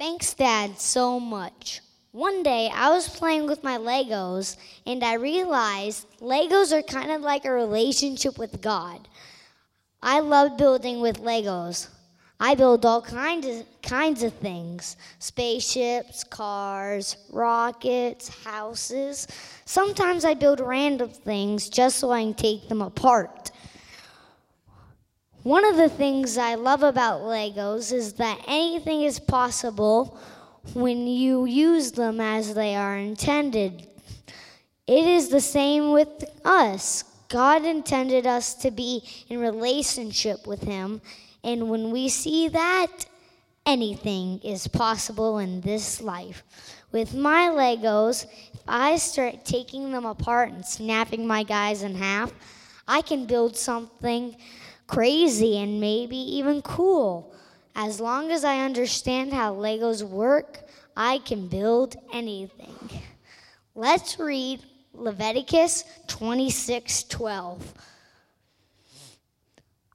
Thanks, Dad, so much. One day I was playing with my Legos and I realized Legos are kind of like a relationship with God. I love building with Legos. I build all kinds of, kinds of things spaceships, cars, rockets, houses. Sometimes I build random things just so I can take them apart. One of the things I love about Legos is that anything is possible when you use them as they are intended. It is the same with us. God intended us to be in relationship with Him, and when we see that, anything is possible in this life. With my Legos, if I start taking them apart and snapping my guys in half, I can build something crazy and maybe even cool. As long as I understand how Legos work, I can build anything. Let's read Leviticus 26:12.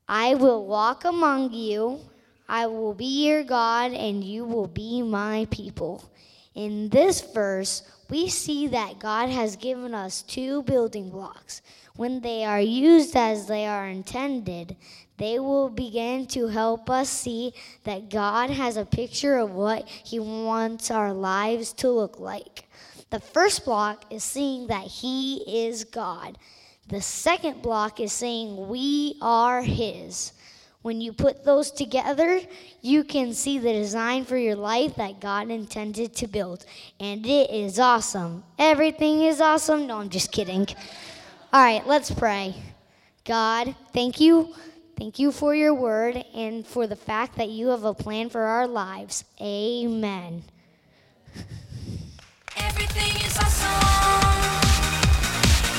I will walk among you, I will be your God, and you will be my people. In this verse, we see that God has given us two building blocks. When they are used as they are intended, they will begin to help us see that God has a picture of what He wants our lives to look like. The first block is seeing that He is God. The second block is saying we are His. When you put those together, you can see the design for your life that God intended to build. And it is awesome. Everything is awesome. No, I'm just kidding. All right, let's pray. God, thank you. Thank you for your word and for the fact that you have a plan for our lives. Amen. Everything is awesome.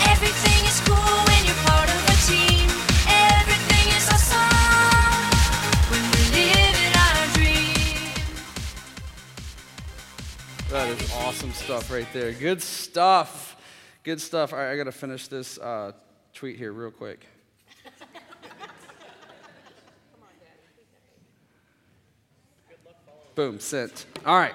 Everything is cool when you're part of a team. Everything is awesome when we're living our dream. That is awesome stuff right there. Good stuff. Good stuff. All right, I got to finish this uh, tweet here real quick. Boom, sent. All right.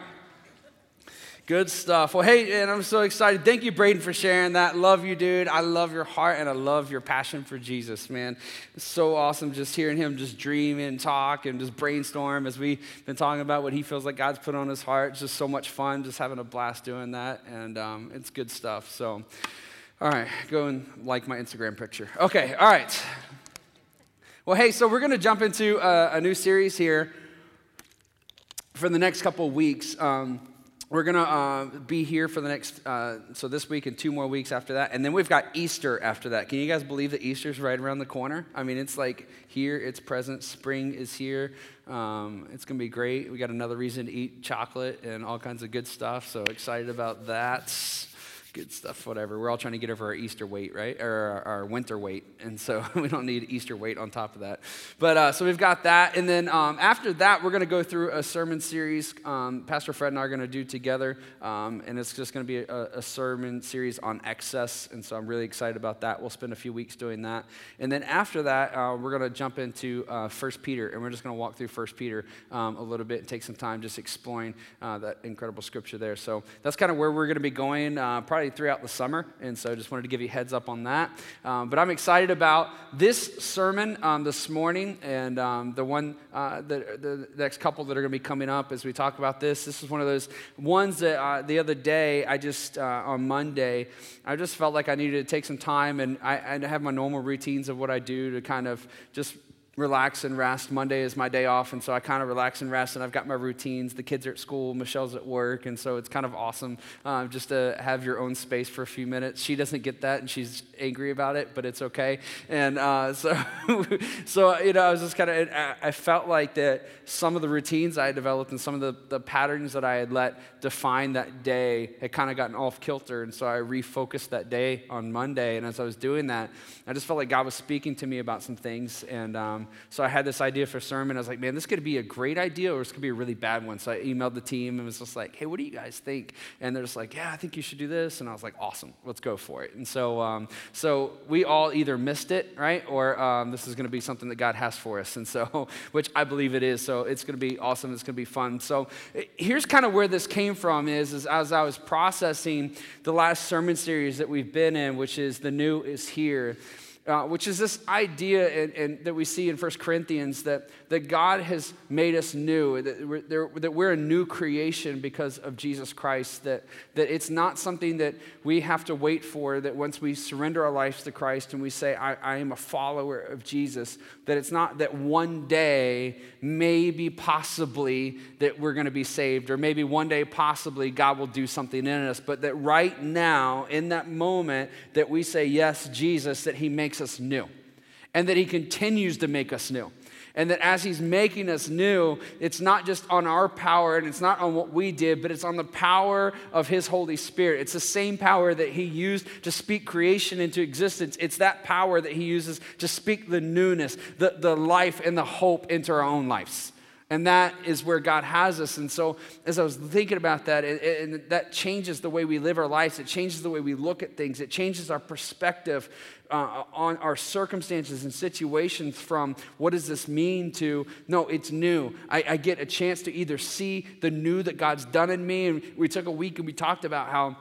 Good stuff. Well, hey, and I'm so excited. Thank you, Braden, for sharing that. Love you, dude. I love your heart and I love your passion for Jesus, man. It's so awesome just hearing him just dream and talk and just brainstorm as we've been talking about what he feels like God's put on his heart. It's just so much fun, just having a blast doing that. And um, it's good stuff. So, all right, go and like my Instagram picture. Okay, all right. Well, hey, so we're going to jump into a, a, new series here for the next couple weeks. Um, we're going to uh, be here for the next, uh, so this week and two more weeks after that. And then we've got Easter after that. Can you guys believe that Easter's right around the corner? I mean, it's like here, it's present, spring is here. Um, it's going to be great. We got another reason to eat chocolate and all kinds of good stuff. So excited about that good stuff, whatever. We're all trying to get over our Easter weight, right? Or our, our winter weight. And so we don't need Easter weight on top of that. But uh, so we've got that. And then um, after that, we're going to go through a sermon series um, Pastor Fred and I are going to do together. Um, and it's just going to be a, a, sermon series on excess. And so I'm really excited about that. We'll spend a few weeks doing that. And then after that, uh, we're going to jump into uh, 1 Peter. And we're just going to walk through 1 Peter um, a little bit and take some time just exploring uh, that incredible scripture there. So that's kind of where we're going to be going. Uh, probably probably throughout the summer, and so just wanted to give you heads up on that. Um, but I'm excited about this sermon um, this morning, and um, the one, uh, the, the, next couple that are going to be coming up as we talk about this. This is one of those ones that uh, the other day, I just uh, on Monday, I just felt like I needed to take some time, and I, I have my normal routines of what I do to kind of just relax and rest. Monday is my day off, and so I kind of relax and rest, and I've got my routines. The kids are at school, Michelle's at work, and so it's kind of awesome uh, just to have your own space for a few minutes. She doesn't get that, and she's angry about it, but it's okay. And uh, so, so you know, I was just kind of, I felt like that some of the routines I had developed and some of the, the patterns that I had let define that day had kind of gotten off kilter, and so I refocused that day on Monday. And as I was doing that, I just felt like God was speaking to me about some things, and um, um, so I had this idea for a sermon. I was like, man, this could be a great idea or this could be a really bad one. So I emailed the team and was just like, hey, what do you guys think? And they're just like, yeah, I think you should do this. And I was like, awesome, let's go for it. And so, um, so we all either missed it, right? Or um, this is going to be something that God has for us. And so, which I believe it is. So it's going to be awesome. It's going to be fun. So eh, here's kind of where this came from is, is as I was processing the last sermon series that we've been in, which is The New is Here uh, which is this idea in, in, that we see in 1 Corinthians that, that God has made us new, that we're, that we're a new creation because of Jesus Christ, that, that it's not something that we have to wait for, that once we surrender our lives to Christ and we say, I, I am a follower of Jesus, that it's not that one day, maybe possibly, that we're going to be saved, or maybe one day possibly God will do something in us, but that right now, in that moment, that we say, Yes, Jesus, that He makes makes us new, and that He continues to make us new. And that as He's making us new, it's not just on our power and it's not on what we did, but it's on the power of His Holy Spirit. It's the same power that He used to speak creation into existence. It's that power that He uses to speak the newness, the, the life, and the hope into our own lives. And that is where God has us. And so, as I was thinking about that, and that changes the way we live our lives, it changes the way we look at things, it changes our perspective uh, on our circumstances and situations from what does this mean to no, it's new. I, I get a chance to either see the new that God's done in me. And we took a week and we talked about how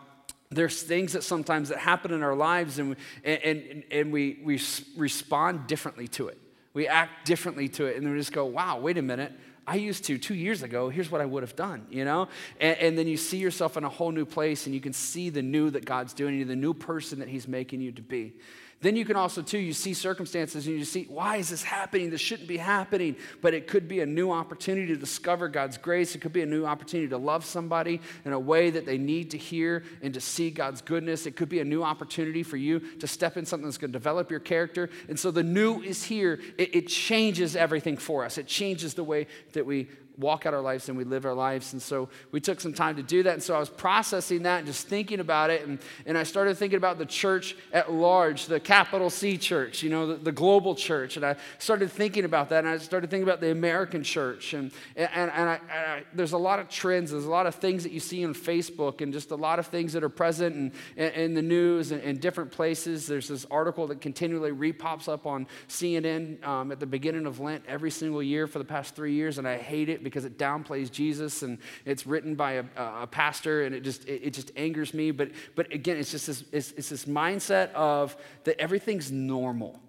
there's things that sometimes that happen in our lives and, and, and, and we, we respond differently to it. We act differently to it. And then we just go, wow, wait a minute I used to two years ago, here's what I would have done, you know? And, and, then you see yourself in a whole new place and you can see the new that God's doing, you the new person that He's making you to be. Then you can also, too, you see circumstances and you see, why is this happening? This shouldn't be happening. But it could be a new opportunity to discover God's grace. It could be a new opportunity to love somebody in a way that they need to hear and to see God's goodness. It could be a new opportunity for you to step in something that's going to develop your character. And so the new is here. It, it changes everything for us, it changes the way that we walk out our lives and we live our lives. And so we took some time to do that. And so I was processing that and just thinking about it. And, and I started thinking about the church at large, the capital C church, you know, the, the global church. And I started thinking about that. And I started thinking about the American church. And, and, and, I, and I, there's a lot of trends, there's a lot of things that you see on Facebook, and just a lot of things that are present in, in, in the news and in different places. There's this article that continually repops up on CNN um, at the beginning of Lent every single year for the past three years. And I hate it because it downplays Jesus and it's written by a, a pastor and it just, it, it, just angers me. But, but again, it's just this, it's, it's this mindset of that everything's normal.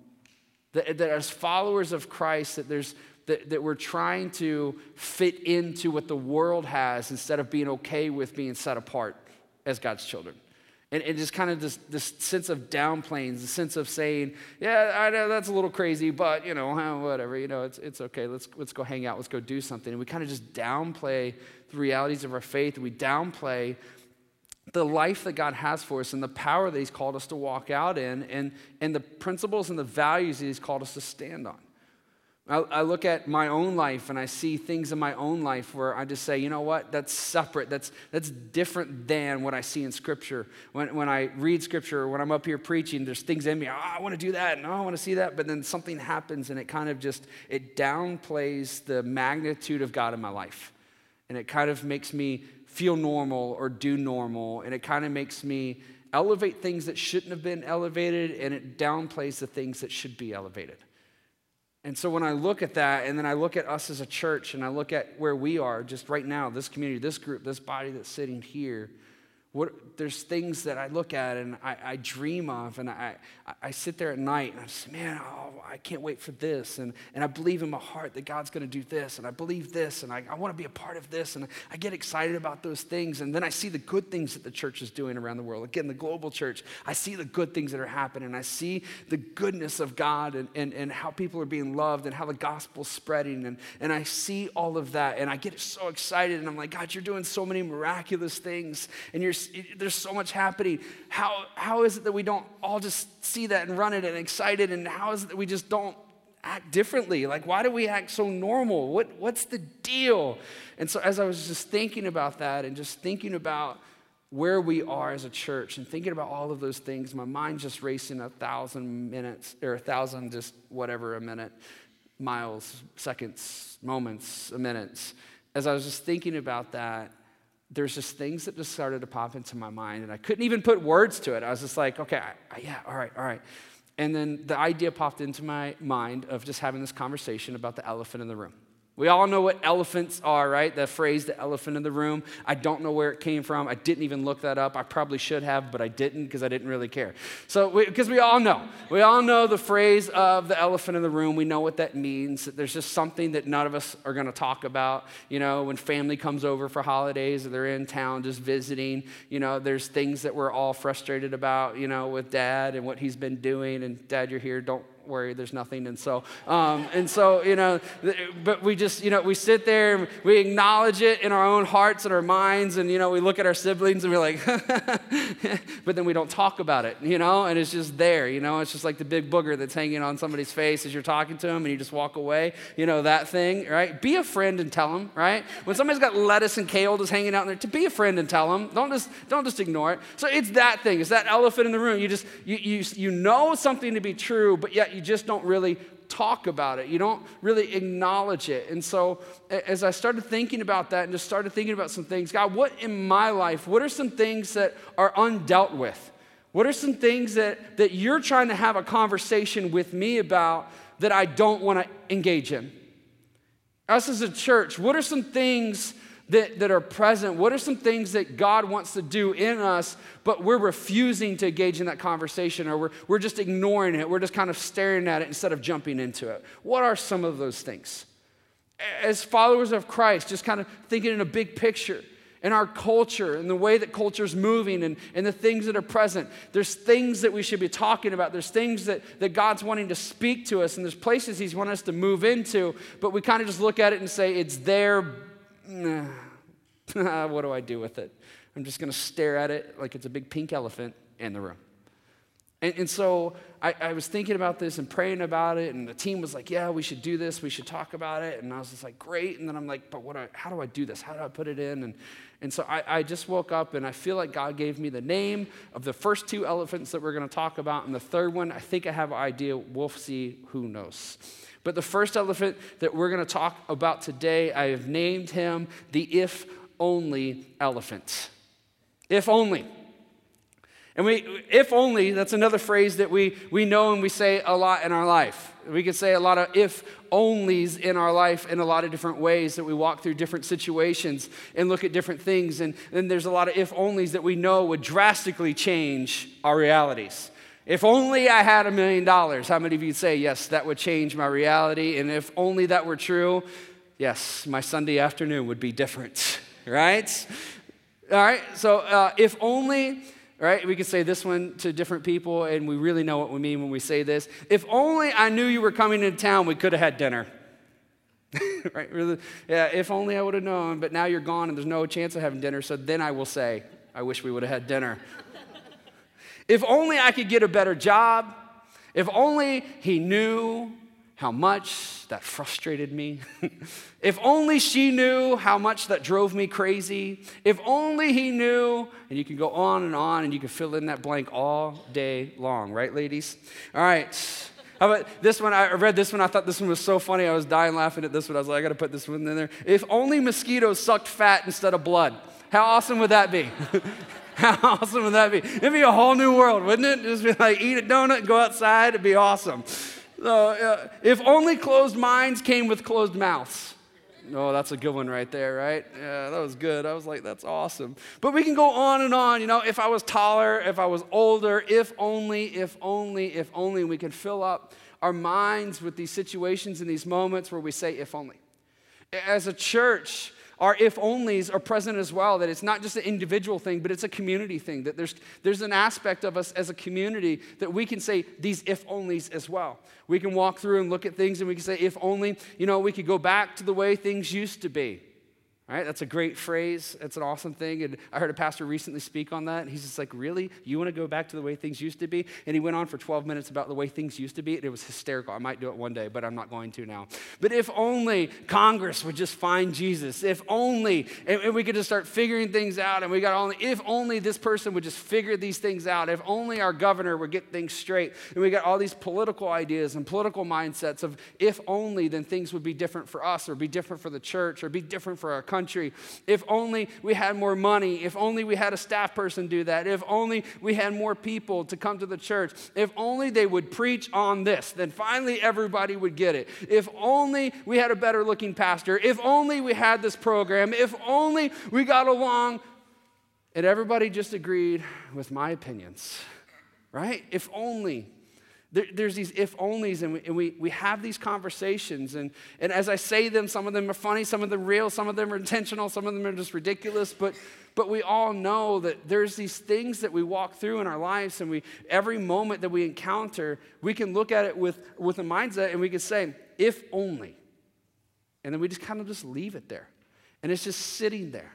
That, that as followers of Christ, that there's, that, that, we're trying to fit into what the world has instead of being okay with being set apart as God's children. And, and just kind of this, this sense of downplaying, the sense of saying, yeah, I know that's a little crazy, but, you know, whatever, you know, it's, it's okay. Let's, let's go hang out. Let's go do something. And we kind of just downplay the realities of our faith. We downplay the life that God has for us and the power that He's called us to walk out in and, and the principles and the values that He's called us to stand on. I, I, look at my own life and I see things in my own life where I just say, you know what, that's separate. That's, that's different than what I see in Scripture. When, when I read Scripture, when I'm up here preaching, there's things in me, oh, I want to do that, and oh, I want to see that, but then something happens and it kind of just, it downplays the magnitude of God in my life. And it kind of makes me feel normal or do normal, and it kind of makes me elevate things that shouldn't have been elevated, and it downplays the things that should be elevated. And so when I look at that, and then I look at us as a church, and I look at where we are just right now, this community, this group, this body that's sitting here, what, there's things that I look at and I, I dream of, and I, I sit there at night and I say, man, oh, I can't wait for this. And, and I believe in my heart that God's going to do this, and I believe this, and I, I want to be a part of this. And I get excited about those things. And then I see the good things that the church is doing around the world. Again, the global church, I see the good things that are happening. And I see the goodness of God and, and, and how people are being loved and how the gospel's spreading. And, and I see all of that, and I get so excited. And I'm like, God, you're doing so many miraculous things, and you're there's so much happening. How, how is it that we don't all just see that and run it and excited? And how is it that we just don't act differently? Like, why do we act so normal? What, what's the deal? And so, as I was just thinking about that and just thinking about where we are as a church and thinking about all of those things, my mind just racing a thousand minutes or a thousand, just whatever a minute miles, seconds, moments, a minutes. As I was just thinking about that, there's just things that just started to pop into my mind, and I couldn't even put words to it. I was just like, okay, I, I, yeah, all right, all right. And then the idea popped into my mind of just having this conversation about the elephant in the room. We all know what elephants are, right? The phrase, the elephant in the room. I don't know where it came from. I didn't even look that up. I probably should have, but I didn't because I didn't really care. So, because we, we, all know. We all know the phrase of the elephant in the room. We know what that means. There's just something that none of us are going to talk about. You know, when family comes over for holidays or they're in town just visiting, you know, there's things that we're all frustrated about, you know, with dad and what he's been doing. And dad, you're here. Don't worry, there's nothing. And so, um, and so, you know, but we just, you know, we sit there and we acknowledge it in our own hearts and our minds. And, you know, we look at our siblings and we're like, but then we don't talk about it, you know, and it's just there, you know, it's just like the big booger that's hanging on somebody's face as you're talking to them and you just walk away, you know, that thing, right? Be a friend and tell them, right? When somebody's got lettuce and kale just hanging out there, to be a friend and tell them. Don't just, don't just ignore it. So it's that thing. It's that elephant in the room. You just, you, you, you know something to be true, but yet you just don't really talk about it. You don't really acknowledge it. And so, as I started thinking about that and just started thinking about some things, God, what in my life, what are some things that are undealt with? What are some things that, that you're trying to have a conversation with me about that I don't want to engage in? Us as a church, what are some things that, that are present? What are some things that God wants to do in us, but we're refusing to engage in that conversation or we're, we're just ignoring it? We're just kind of staring at it instead of jumping into it. What are some of those things? As followers of Christ, just kind of thinking in a big picture in our culture and the way that culture is moving and, and the things that are present. There's things that we should be talking about. There's things that, that God's wanting to speak to us, and there's places He's wanting us to move into, but we kind of just look at it and say, it's there, Ah, what do I do with it? I'm just going to stare at it like it's a big pink elephant in the room. And, and so I, I, was thinking about this and praying about it, and the team was like, Yeah, we should do this. We should talk about it. And I was just like, Great. And then I'm like, But what I, how do I do this? How do I put it in? And, and so I, I just woke up, and I feel like God gave me the name of the first two elephants that we're going to talk about. And the third one, I think I have an idea. We'll see. Who knows? But the first elephant that we're going to talk about today, I have named him the if only elephant. If only. And we, if only, that's another phrase that we, we know and we say a lot in our life. We could say a lot of if onlys in our life in a lot of different ways that we walk through different situations and look at different things. And then there's a lot of if onlys that we know would drastically change our realities. If only I had a million dollars, how many of you say, yes, that would change my reality? And if only that were true, yes, my Sunday afternoon would be different, right? All right, so uh, if only, right, we could say this one to different people, and we really know what we mean when we say this. If only I knew you were coming into town, we could have had dinner. right? Really, yeah, if only I would have known, but now you're gone and there's no chance of having dinner, so then I will say, I wish we would have had dinner. If only I could get a better job. If only he knew how much that frustrated me. if only she knew how much that drove me crazy. If only he knew, and you can go on and on and you can fill in that blank all day long, right, ladies? All right. How about this one? I read this one. I thought this one was so funny. I was dying laughing at this one. I was like, I got to put this one in there. If only mosquitoes sucked fat instead of blood. How awesome would that be? How awesome would that be? It'd be a whole new world, wouldn't it? Just be like, eat a donut, go outside, it'd be awesome. So, uh, if only closed minds came with closed mouths. Oh, that's a good one right there, right? Yeah, that was good. I was like, that's awesome. But we can go on and on. You know, if I was taller, if I was older, if only, if only, if only we could fill up our minds with these situations and these moments where we say, if only. As a church, our if onlys are present as well, that it's not just an individual thing, but it's a community thing, that there's, there's an aspect of us as a community that we can say these if onlys as well. We can walk through and look at things and we can say, if only, you know, we could go back to the way things used to be. That's a great phrase. It's an awesome thing. And I heard a pastor recently speak on that. And he's just like, Really? You want to go back to the way things used to be? And he went on for 12 minutes about the way things used to be. And it was hysterical. I might do it one day, but I'm not going to now. But if only Congress would just find Jesus. If only, and we could just start figuring things out. And we got only, if only this person would just figure these things out. If only our governor would get things straight. And we got all these political ideas and political mindsets of if only, then things would be different for us or be different for the church or be different for our country country. If only we had more money. If only we had a staff person do that. If only we had more people to come to the church. If only they would preach on this, then finally everybody would get it. If only we had a better looking pastor. If only we had this program. If only we got along. And everybody just agreed with my opinions, right? If only. There, there's these if onlys, and, we, and we, we have these conversations. And, and as I say them, some of them are funny, some of them real, some of them are intentional, some of them are just ridiculous. But, but we all know that there's these things that we walk through in our lives, and we, every moment that we encounter, we can look at it with, with a mindset and we can say, if only. And then we just kind of just leave it there. And it's just sitting there.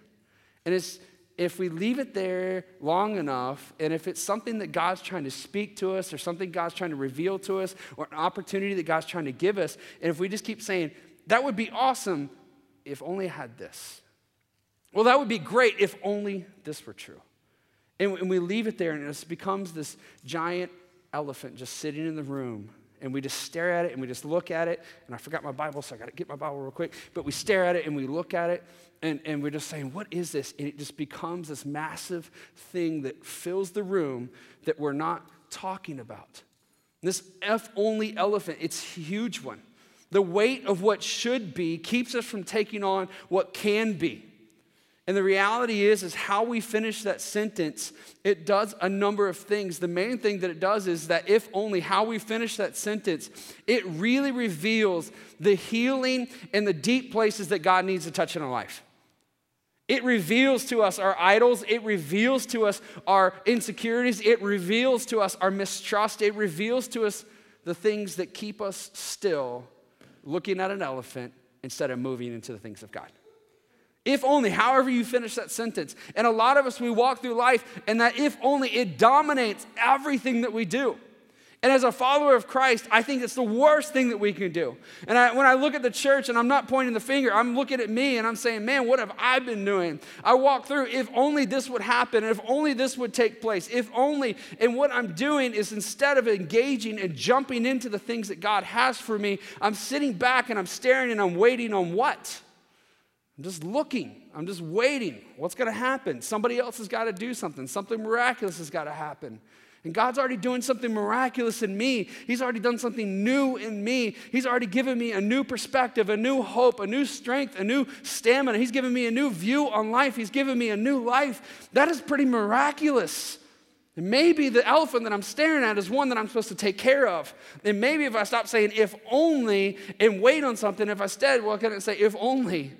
And it's, if we leave it there long enough, and if it's something that God's trying to speak to us, or something God's trying to reveal to us, or an opportunity that God's trying to give us, and if we just keep saying, that would be awesome if only I had this. Well, that would be great if only this were true. And, and we leave it there, and it becomes this giant elephant just sitting in the room. And we just stare at it and we just look at it. And I forgot my Bible, so I got to get my Bible real quick. But we stare at it and we look at it and, and we're just saying, What is this? And it just becomes this massive thing that fills the room that we're not talking about. This F only elephant, it's a huge one. The weight of what should be keeps us from taking on what can be. And the reality is, is how we finish that sentence, it does a number of things. The main thing that it does is that if only how we finish that sentence, it really reveals the healing and the deep places that God needs to touch in our life. It reveals to us our idols. It reveals to us our insecurities. It reveals to us our mistrust. It reveals to us the things that keep us still looking at an elephant instead of moving into the things of God. If only, however you finish that sentence. And a lot of us, we walk through life, and that if only, it dominates everything that we do. And as a follower of Christ, I think it's the worst thing that we can do. And I, when I look at the church, and I'm not pointing the finger, I'm looking at me and I'm saying, man, what have I been doing? I walk through, if only this would happen, if only this would take place, if only. And what I'm doing is instead of engaging and jumping into the things that God has for me, I'm sitting back and I'm staring and I'm waiting on what? I'm just looking. I'm just waiting. What's going to happen? Somebody else has got to do something. Something miraculous has got to happen. And God's already doing something miraculous in me. He's already done something new in me. He's already given me a new perspective, a new hope, a new strength, a new stamina. He's given me a new view on life. He's given me a new life. That is pretty miraculous. And maybe the elephant that I'm staring at is one that I'm supposed to take care of. And maybe if I stop saying if only and wait on something, if I instead, well, I say if only?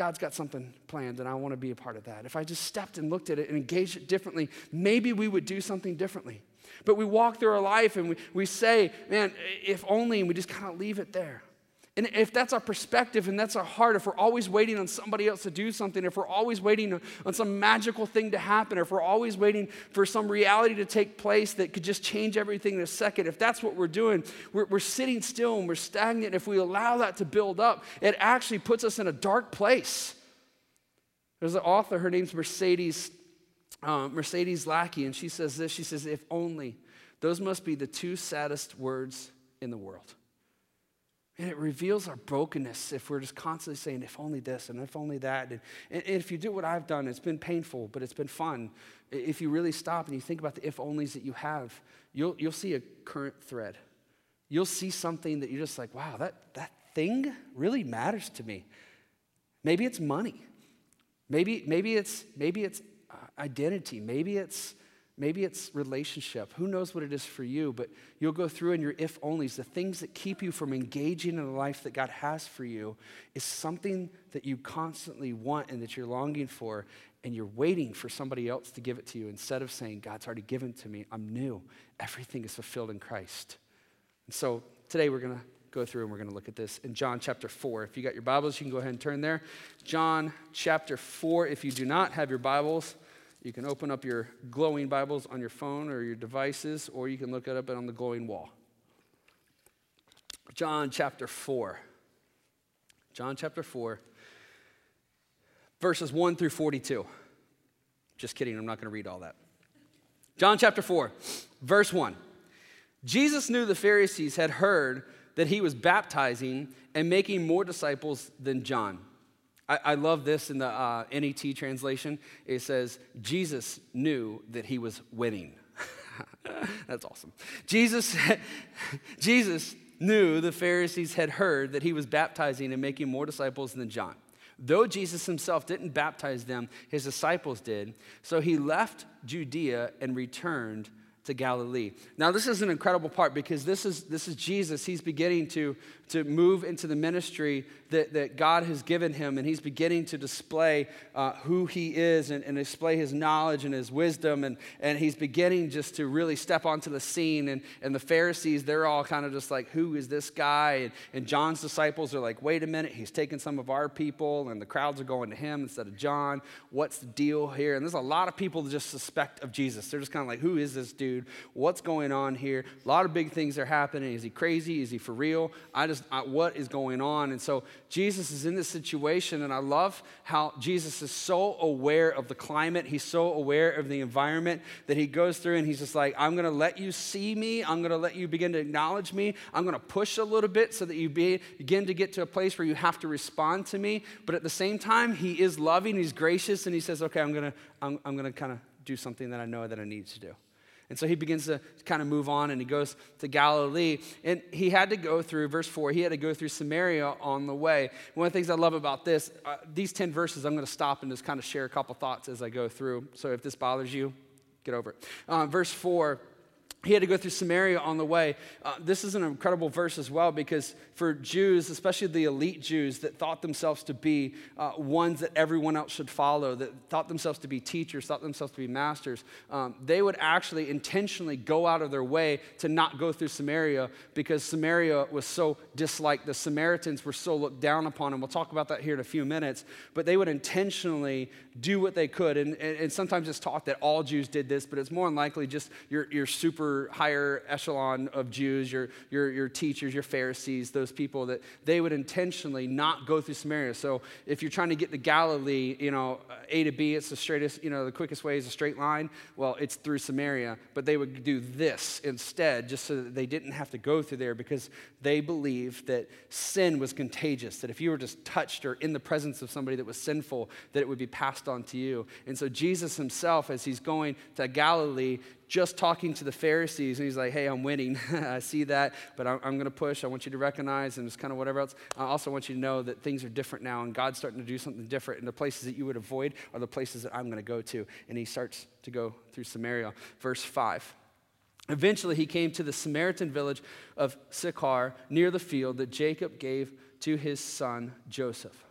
God's got something planned and I want to be a part of that. If I just stepped and looked at it and engaged it differently, maybe we would do something differently. But we walk through our life and we, we say, man, if only, and we just kind of leave it there. And if that's our perspective and that's our heart, if we're always waiting on somebody else to do something, if we're always waiting on some magical thing to happen, if we're always waiting for some reality to take place that could just change everything in a second, if that's what we're doing, we're, we're sitting still and we're stagnant. If we allow that to build up, it actually puts us in a dark place. There's an author, her name's Mercedes, um, Mercedes Lackey, and she says this She says, If only, those must be the two saddest words in the world. And it reveals our brokenness if we're just constantly saying, if only this and if only that. And, and, if you do what I've done, it's been painful, but it's been fun. If you really stop and you think about the if onlys that you have, you'll, you'll see a current thread. You'll see something that you're just like, wow, that, that thing really matters to me. Maybe it's money. Maybe, maybe it's, maybe it's uh, identity. Maybe it's Maybe it's relationship. Who knows what it is for you, but you'll go through in your if onlys. The things that keep you from engaging in the life that God has for you is something that you constantly want and that you're longing for, and you're waiting for somebody else to give it to you instead of saying, God's already given to me. I'm new. Everything is fulfilled in Christ. And so today we're going to go through and we're going to look at this in John chapter 4. If you got your Bibles, you can go ahead and turn there. John chapter 4. If you do not have your Bibles, you can open up your glowing Bibles on your phone or your devices, or you can look it up on the glowing wall. John chapter 4. John chapter 4, verses 1 through 42. Just kidding, I'm not going to read all that. John chapter 4, verse 1. Jesus knew the Pharisees had heard that he was baptizing and making more disciples than John. I, love this in the uh, NET translation. It says, Jesus knew that he was winning. That's awesome. Jesus, Jesus knew the Pharisees had heard that he was baptizing and making more disciples than John. Though Jesus himself didn't baptize them, his disciples did. So he left Judea and returned to Galilee. Now, this is an incredible part because this is, this is Jesus. He's beginning to, to move into the ministry that, that God has given him, and he's beginning to display uh, who he is and, and display his knowledge and his wisdom. And, and he's beginning just to really step onto the scene. And, and the Pharisees, they're all kind of just like, Who is this guy? And, and John's disciples are like, Wait a minute, he's taking some of our people, and the crowds are going to him instead of John. What's the deal here? And there's a lot of people that just suspect of Jesus. They're just kind of like, Who is this dude? What's going on here? A lot of big things are happening. Is he crazy? Is he for real? I just, I, what is going on? And so Jesus is in this situation, and I love how Jesus is so aware of the climate. He's so aware of the environment that he goes through and he's just like, I'm going to let you see me. I'm going to let you begin to acknowledge me. I'm going to push a little bit so that you be, begin to get to a place where you have to respond to me. But at the same time, he is loving, he's gracious, and he says, Okay, I'm going to, I'm, I'm going to kind of do something that I know that I need to do. And so he begins to kind of move on and he goes to Galilee. And he had to go through, verse 4, he had to go through Samaria on the way. One of the things I love about this, uh, these 10 verses, I'm going to stop and just kind of share a couple thoughts as I go through. So if this bothers you, get over it. Uh, verse 4 he had to go through Samaria on the way. Uh, this is an incredible verse as well because for Jews, especially the elite Jews that thought themselves to be uh, ones that everyone else should follow, that thought themselves to be teachers, thought themselves to be masters, um, they would actually intentionally go out of their way to not go through Samaria because Samaria was so disliked. The Samaritans were so looked down upon, and we'll talk about that here in a few minutes. But they would intentionally do what they could. And, and, and sometimes it's taught that all Jews did this, but it's more than likely just your, your super higher echelon of Jews, your, your, your teachers, your Pharisees, those people that they would intentionally not go through Samaria. So if you're trying to get to Galilee, you know, A to B, it's the straightest, you know, the quickest way is a straight line. Well, it's through Samaria, but they would do this instead just so that they didn't have to go through there because they believed that sin was contagious, that if you were just touched or in the presence of somebody that was sinful, that it would be passed on to you. And so Jesus himself, as he's going to Galilee, just talking to the Pharisees, and he's like, hey, I'm winning. I see that, but I'm, I'm going to push. I want you to recognize, and it's kind of whatever else. I also want you to know that things are different now, and God's starting to do something different. And the places that you would avoid are the places that I'm going to go to. And he starts to go through Samaria. Verse 5. Eventually, he came to the Samaritan village of Sychar near the field that Jacob gave to his son Joseph.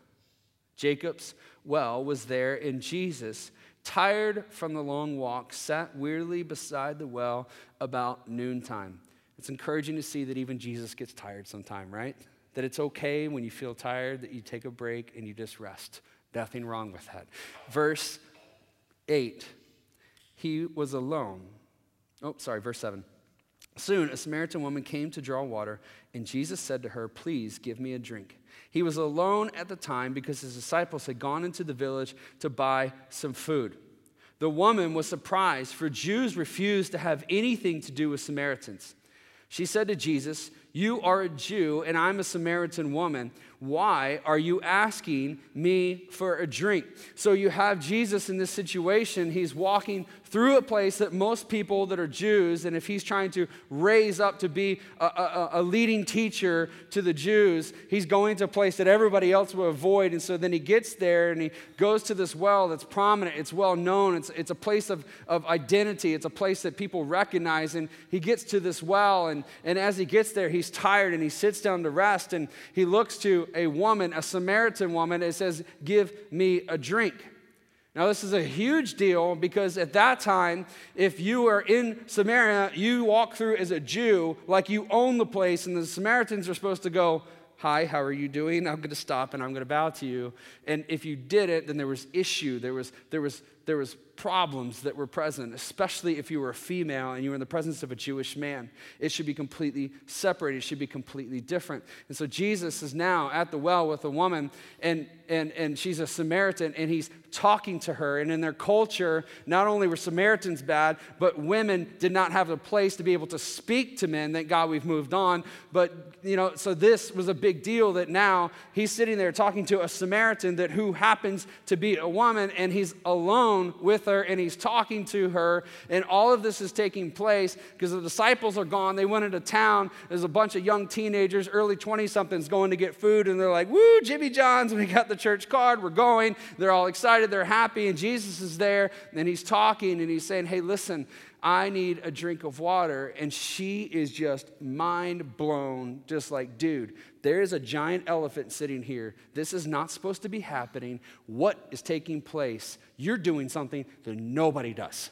Jacob's well was there, and Jesus tired from the long walk, sat wearily beside the well about noontime. It's encouraging to see that even Jesus gets tired sometime, right? That it's okay when you feel tired that you take a break and you just rest. Nothing wrong with that. Verse 8 He was alone. Oh, sorry, verse 7. Soon a Samaritan woman came to draw water, and Jesus said to her, Please give me a drink. He was alone at the time because his disciples had gone into the village to buy some food. The woman was surprised, for Jews refused to have anything to do with Samaritans. She said to Jesus, You are a Jew, and I'm a Samaritan woman. Why are you asking me for a drink? So you have Jesus in this situation. He's walking through a place that most people that are Jews, and if he's trying to raise up to be a, a, a, leading teacher to the Jews, he's going to a place that everybody else will avoid. And so then he gets there and he goes to this well that's prominent, it's well known, it's, it's a place of, of identity, it's a place that people recognize. And he gets to this well, and, and as he gets there, he's tired and he sits down to rest, and he looks to a woman, a Samaritan woman, and says, Give me a drink. Now, this is a huge deal because at that time, if you were in Samaria, you walk through as a Jew like you own the place, and the Samaritans are supposed to go, Hi, how are you doing? I'm going to stop and I'm going to bow to you. And if you did it, then there was issue. There was, there was, there was problems that were present, especially if you were a female and you were in the presence of a Jewish man. It should be completely separated, it should be completely different. And so Jesus is now at the well with a woman, and, and, and she's a Samaritan, and he's talking to her. And in their culture, not only were Samaritans bad, but women did not have a place to be able to speak to men. Thank God we've moved on. But, you know, so this was a big deal that now he's sitting there talking to a Samaritan that who happens to be a woman, and he's alone with her and he's talking to her. And all of this is taking place because the disciples are gone. They went into town. There's a bunch of young teenagers, early 20 somethings, going to get food. And they're like, Woo, Jimmy John's. We got the church card. We're going. They're all excited. They're happy. And Jesus is there. And he's talking and he's saying, Hey, listen. I need a drink of water. And she is just mind blown, just like, dude, there is a giant elephant sitting here. This is not supposed to be happening. What is taking place? You're doing something that nobody does.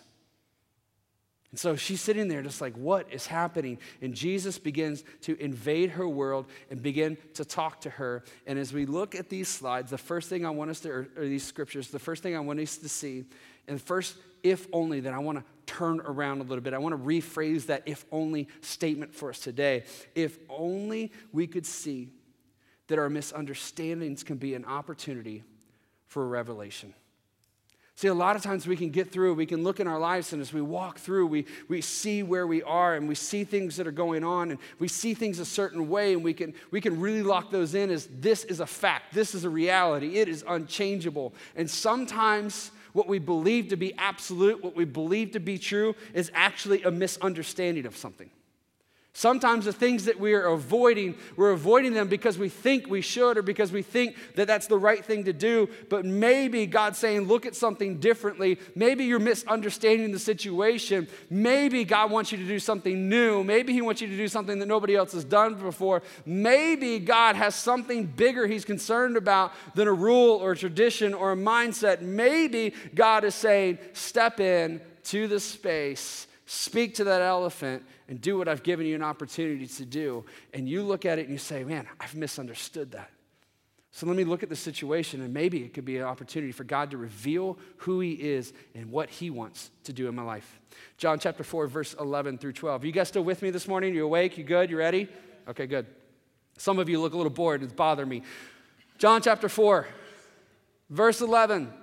And so she's sitting there just like, what is happening? And Jesus begins to invade her world and begin to talk to her. And as we look at these slides, the first thing I want us to, or, these scriptures, the first thing I want us to see, and first, if only, that I want to turn around a little bit. I want to rephrase that if only statement for us today. If only we could see that our misunderstandings can be an opportunity for a revelation. See, a lot of times we can get through, we can look in our lives, and as we walk through, we, we see where we are and we see things that are going on and we see things a certain way, and we can, we can really lock those in as this is a fact, this is a reality, it is unchangeable. And sometimes what we believe to be absolute, what we believe to be true, is actually a misunderstanding of something. Sometimes the things that we are avoiding, we're avoiding them because we think we should or because we think that that's the right thing to do. But maybe God's saying, look at something differently. Maybe you're misunderstanding the situation. Maybe God wants you to do something new. Maybe He wants you to do something that nobody else has done before. Maybe God has something bigger He's concerned about than a rule or a tradition or a mindset. Maybe God is saying, step in to the space, speak to that elephant and do what I've given you an opportunity to do. And you look at it and you say, man, I've misunderstood that. So let me look at the situation, and maybe it could be an opportunity for God to reveal who He is and what He wants to do in my life. John chapter 4, verse 11 through 12. You guys still with me this morning? You awake? You good? You ready? Okay, good. Some of you look a little bored. It's bothering me. John chapter 4, verse 11.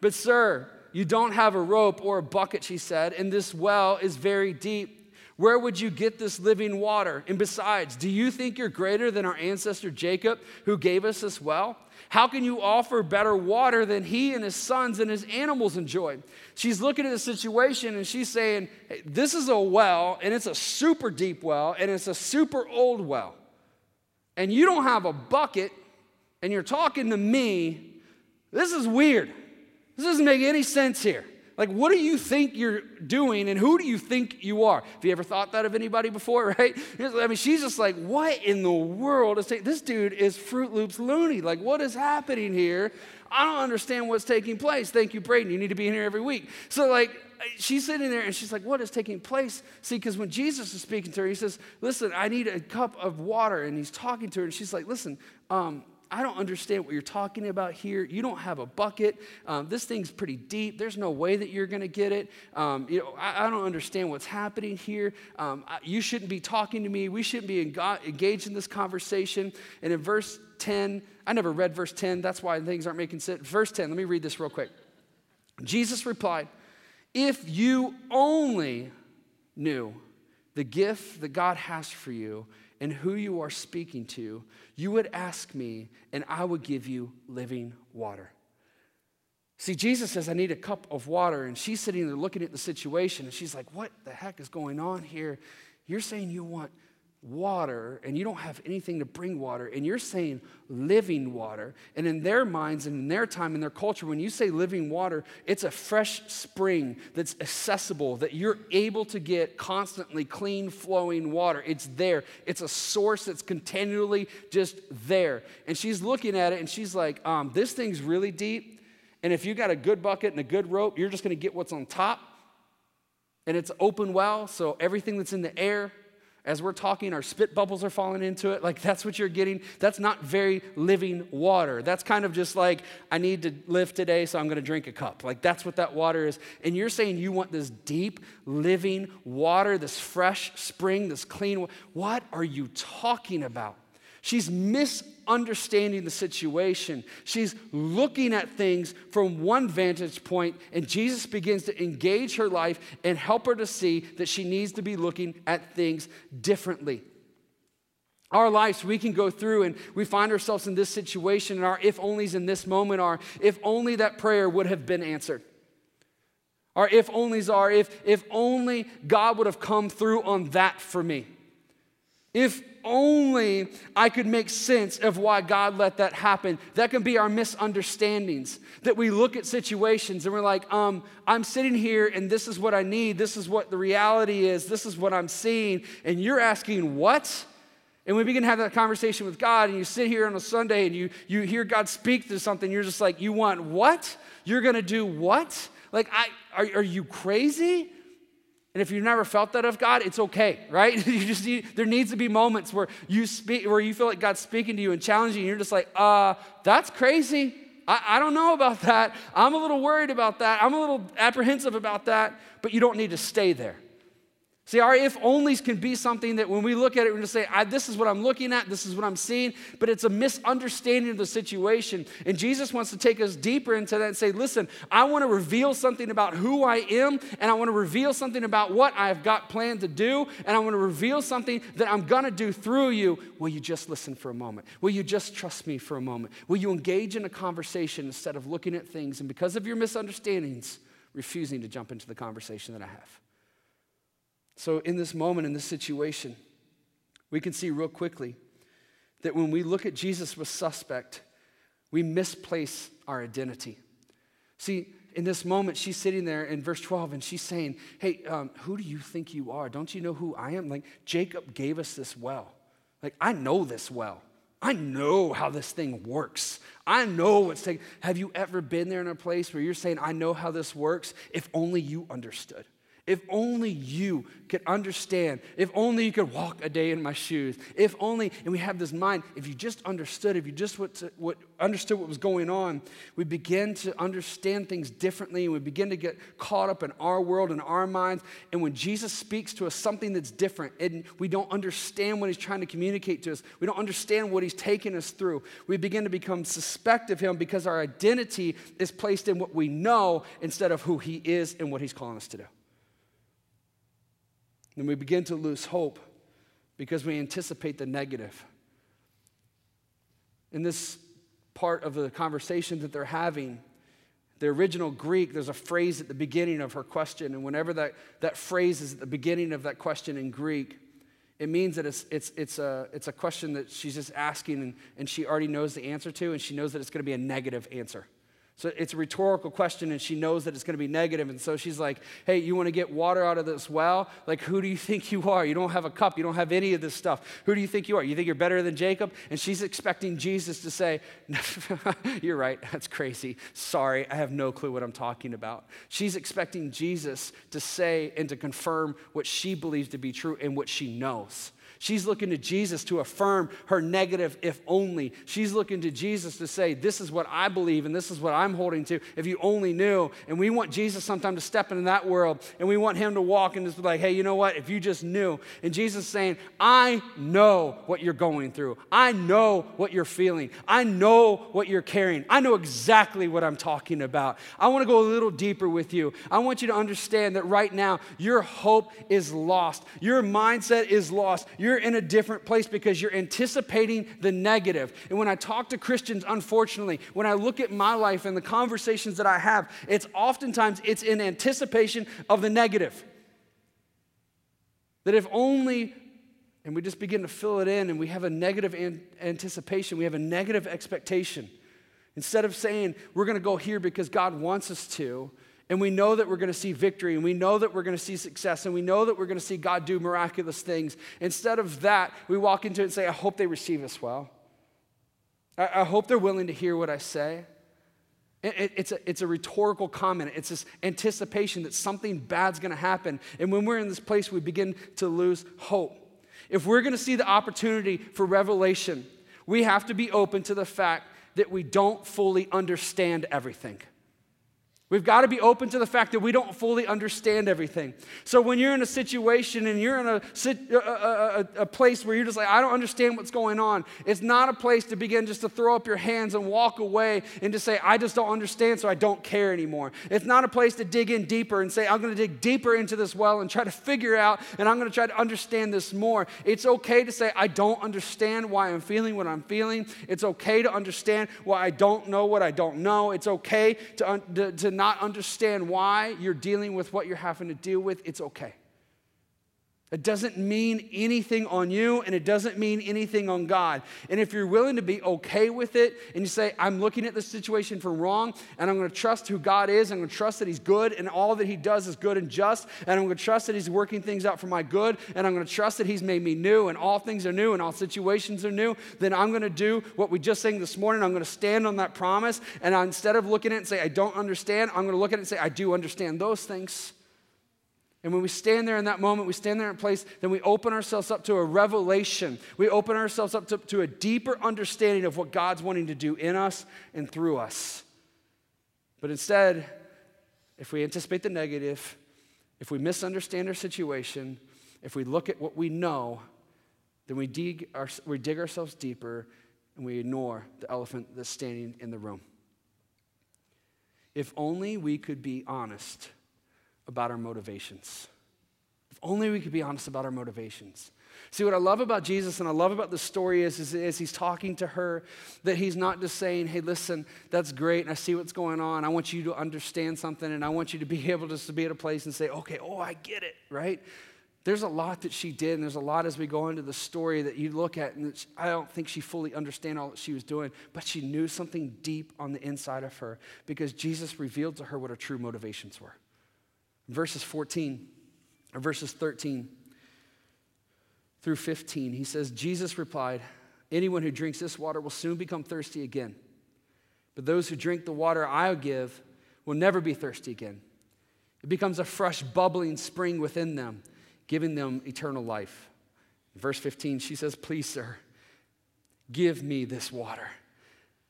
But, sir, you don't have a rope or a bucket, she said, and this well is very deep. Where would you get this living water? And besides, do you think you're greater than our ancestor Jacob, who gave us this well? How can you offer better water than he and his sons and his animals enjoy? She's looking at the situation and she's saying, hey, This is a well, and it's a super deep well, and it's a super old well. And you don't have a bucket, and you're talking to me. This is weird. This doesn't make any sense here. Like, what do you think you're doing and who do you think you are? Have you ever thought that of anybody before, right? I mean, she's just like, what in the world is taking, this dude is Fruit Loops loony. Like, what is happening here? I don't understand what's taking place. Thank you, Braden. You need to be in here every week. So, like, she's sitting there and she's like, What is taking place? See, because when Jesus is speaking to her, he says, Listen, I need a cup of water. And he's talking to her, and she's like, Listen, um, I don't understand what you're talking about here. You don't have a bucket. Um, this thing's pretty deep. There's no way that you're going to get it. Um, you know, I, I, don't understand what's happening here. Um, I, you shouldn't be talking to me. We shouldn't be engaged in this conversation. And in verse 10, I never read verse 10. That's why things aren't making sense. Verse 10, let me read this real quick. Jesus replied, If you only knew the gift that God has for you and who you are speaking to, you would ask me, and I would give you living water. See, Jesus says, I need a cup of water. And she's sitting there looking at the situation, and she's like, What the heck is going on here? You're saying you want water and you don't have anything to bring water and you're saying living water and in their minds and in their time in their culture when you say living water it's a fresh spring that's accessible that you're able to get constantly clean flowing water it's there it's a source that's continually just there and she's looking at it and she's like um, this thing's really deep And if you got a good bucket and a good rope, you're just going to get what's on top. And it's open well, so everything that's in the air, as we're talking, our spit bubbles are falling into it. Like that's what you're getting. That's not very living water. That's kind of just like, I need to live today, so I'm going to drink a cup. Like that's what that water is. And you're saying you want this deep, living water, this fresh spring, this clean. What are you talking about? She's misunderstanding the situation. She's looking at things from one vantage point, and Jesus begins to engage her life and help her to see that she needs to be looking at things differently. Our lives, we can go through and we find ourselves in this situation, and our if onlys in this moment are if only that prayer would have been answered. Our if onlys are if, if only God would have come through on that for me. If only I could make sense of why God let that happen. That can be our misunderstandings. That we look at situations and we're like, um, I'm sitting here and this is what I need. This is what the reality is. This is what I'm seeing. And you're asking, what? And we begin to have that conversation with God, and you sit here on a Sunday and you, you hear God speak to something, you're just like, You want what? You're gonna do what? Like, I, are, are you crazy? And if you've never felt that of God, it's okay, right? you just need, there needs to be moments where you speak, where you feel like God's speaking to you and challenging you. You're just like, uh, that's crazy. I, I don't know about that. I'm a little worried about that. I'm a little apprehensive about that. But you don't need to stay there. See, our if onlys can be something that when we look at it, we're going to say, This is what I'm looking at, this is what I'm seeing, but it's a misunderstanding of the situation. And Jesus wants to take us deeper into that and say, Listen, I want to reveal something about who I am, and I want to reveal something about what I've got planned to do, and I want to reveal something that I'm going to do through you. Will you just listen for a moment? Will you just trust me for a moment? Will you engage in a conversation instead of looking at things and because of your misunderstandings, refusing to jump into the conversation that I have? So, in this moment, in this situation, we can see real quickly that when we look at Jesus with suspect, we misplace our identity. See, in this moment, she's sitting there in verse 12 and she's saying, Hey, um, who do you think you are? Don't you know who I am? Like, Jacob gave us this well. Like, I know this well. I know how this thing works. I know what's taking. Have you ever been there in a place where you're saying, I know how this works? If only you understood. If only you could understand. If only you could walk a day in my shoes. If only, and we have this mind, if you just understood, if you just what, what, understood what was going on, we begin to understand things differently and we begin to get caught up in our world and our minds. And when Jesus speaks to us something that's different and we don't understand what he's trying to communicate to us, we don't understand what he's taking us through, we begin to become suspect of him because our identity is placed in what we know instead of who he is and what he's calling us to do. And we begin to lose hope because we anticipate the negative. In this part of the conversation that they're having, the original Greek, there's a phrase at the beginning of her question. And whenever that, that phrase is at the beginning of that question in Greek, it means that it's, it's, it's, a, it's a question that she's just asking and, and she already knows the answer to, and she knows that it's going to be a negative answer. So it's a rhetorical question, and she knows that it's going to be negative. And so she's like, Hey, you want to get water out of this well? Like, who do you think you are? You don't have a cup. You don't have any of this stuff. Who do you think you are? You think you're better than Jacob? And she's expecting Jesus to say, You're right. That's crazy. Sorry. I have no clue what I'm talking about. She's expecting Jesus to say and to confirm what she believes to be true and what she knows. She's looking to Jesus to affirm her negative, if only. She's looking to Jesus to say, This is what I believe and this is what I'm holding to. If you only knew. And we want Jesus sometime to step into that world and we want him to walk and just be like, Hey, you know what? If you just knew. And Jesus saying, I know what you're going through. I know what you're feeling. I know what you're carrying. I know exactly what I'm talking about. I want to go a little deeper with you. I want you to understand that right now, your hope is lost. Your mindset is lost. You're in a different place because you're anticipating the negative. And when I talk to Christians, unfortunately, when I look at my life and the conversations that I have, it's oftentimes it's in anticipation of the negative. That if only and we just begin to fill it in and we have a negative an- anticipation, we have a negative expectation. Instead of saying, we're going to go here because God wants us to, and we know that we're going to see victory, and we know that we're going to see success, and we know that we're going to see God do miraculous things. Instead of that, we walk into it and say, I hope they receive us well. I, I hope they're willing to hear what I say. It- it- It's a, it's a rhetorical comment. It's this anticipation that something bad's going to happen. And when we're in this place, we begin to lose hope. If we're going to see the opportunity for revelation, we have to be open to the fact that we don't fully understand everything. We've got to be open to the fact that we don't fully understand everything. So when you're in a situation and you're in a, a, a, a- a place where you're just like, I don't understand what's going on, it's not a place to begin just to throw up your hands and walk away and to say, I just don't understand, so I don't care anymore. It's not a place to dig in deeper and say, I'm going to dig deeper into this well and try to figure out and I'm going to try to understand this more. It's okay to say, I don't understand why I'm feeling what I'm feeling. It's okay to understand why I don't know what I don't know. It's okay to, to, to not understand why you're dealing with what you're having to deal with. It's okay. It doesn't mean anything on you and it doesn't mean anything on God. And if you're willing to be okay with it and you say, I'm looking at this situation from wrong and I'm going to trust who God is, I'm going to trust that He's good and all that He does is good and just, and I'm going to trust that He's working things out for my good, and I'm going to trust that He's made me new and all things are new and all situations are new, then I'm going to do what we just sang this morning. I'm going to stand on that promise and I, instead of looking at it and say, I don't understand, I'm going to look at it and say, I do understand those things. And when we stand there in that moment, we stand there in place, then we open ourselves up to a revelation. We open ourselves up to, to a deeper understanding of what God's wanting to do in us and through us. But instead, if we anticipate the negative, if we misunderstand our situation, if we look at what we know, then we dig, our, we dig ourselves deeper and we ignore the elephant that's standing in the room. If only we could be honest about our motivations. If only we could be honest about our motivations. See, what I love about Jesus and I love about the story is, is, is he's talking to her that he's not just saying, hey, listen, that's great and I see what's going on. I want you to understand something and I want you to be able to be at a place and say, okay, oh, I get it, right? There's a lot that she did, and there's a lot as we go into the story that you look at, and I don't think she fully understand all that she was doing, but she knew something deep on the inside of her because Jesus revealed to her what her true motivations were verses 14 or verses 13 through 15 he says jesus replied anyone who drinks this water will soon become thirsty again but those who drink the water i'll give will never be thirsty again. It becomes a fresh bubbling spring within them giving them eternal life. Verse 15 she says please sir give me this water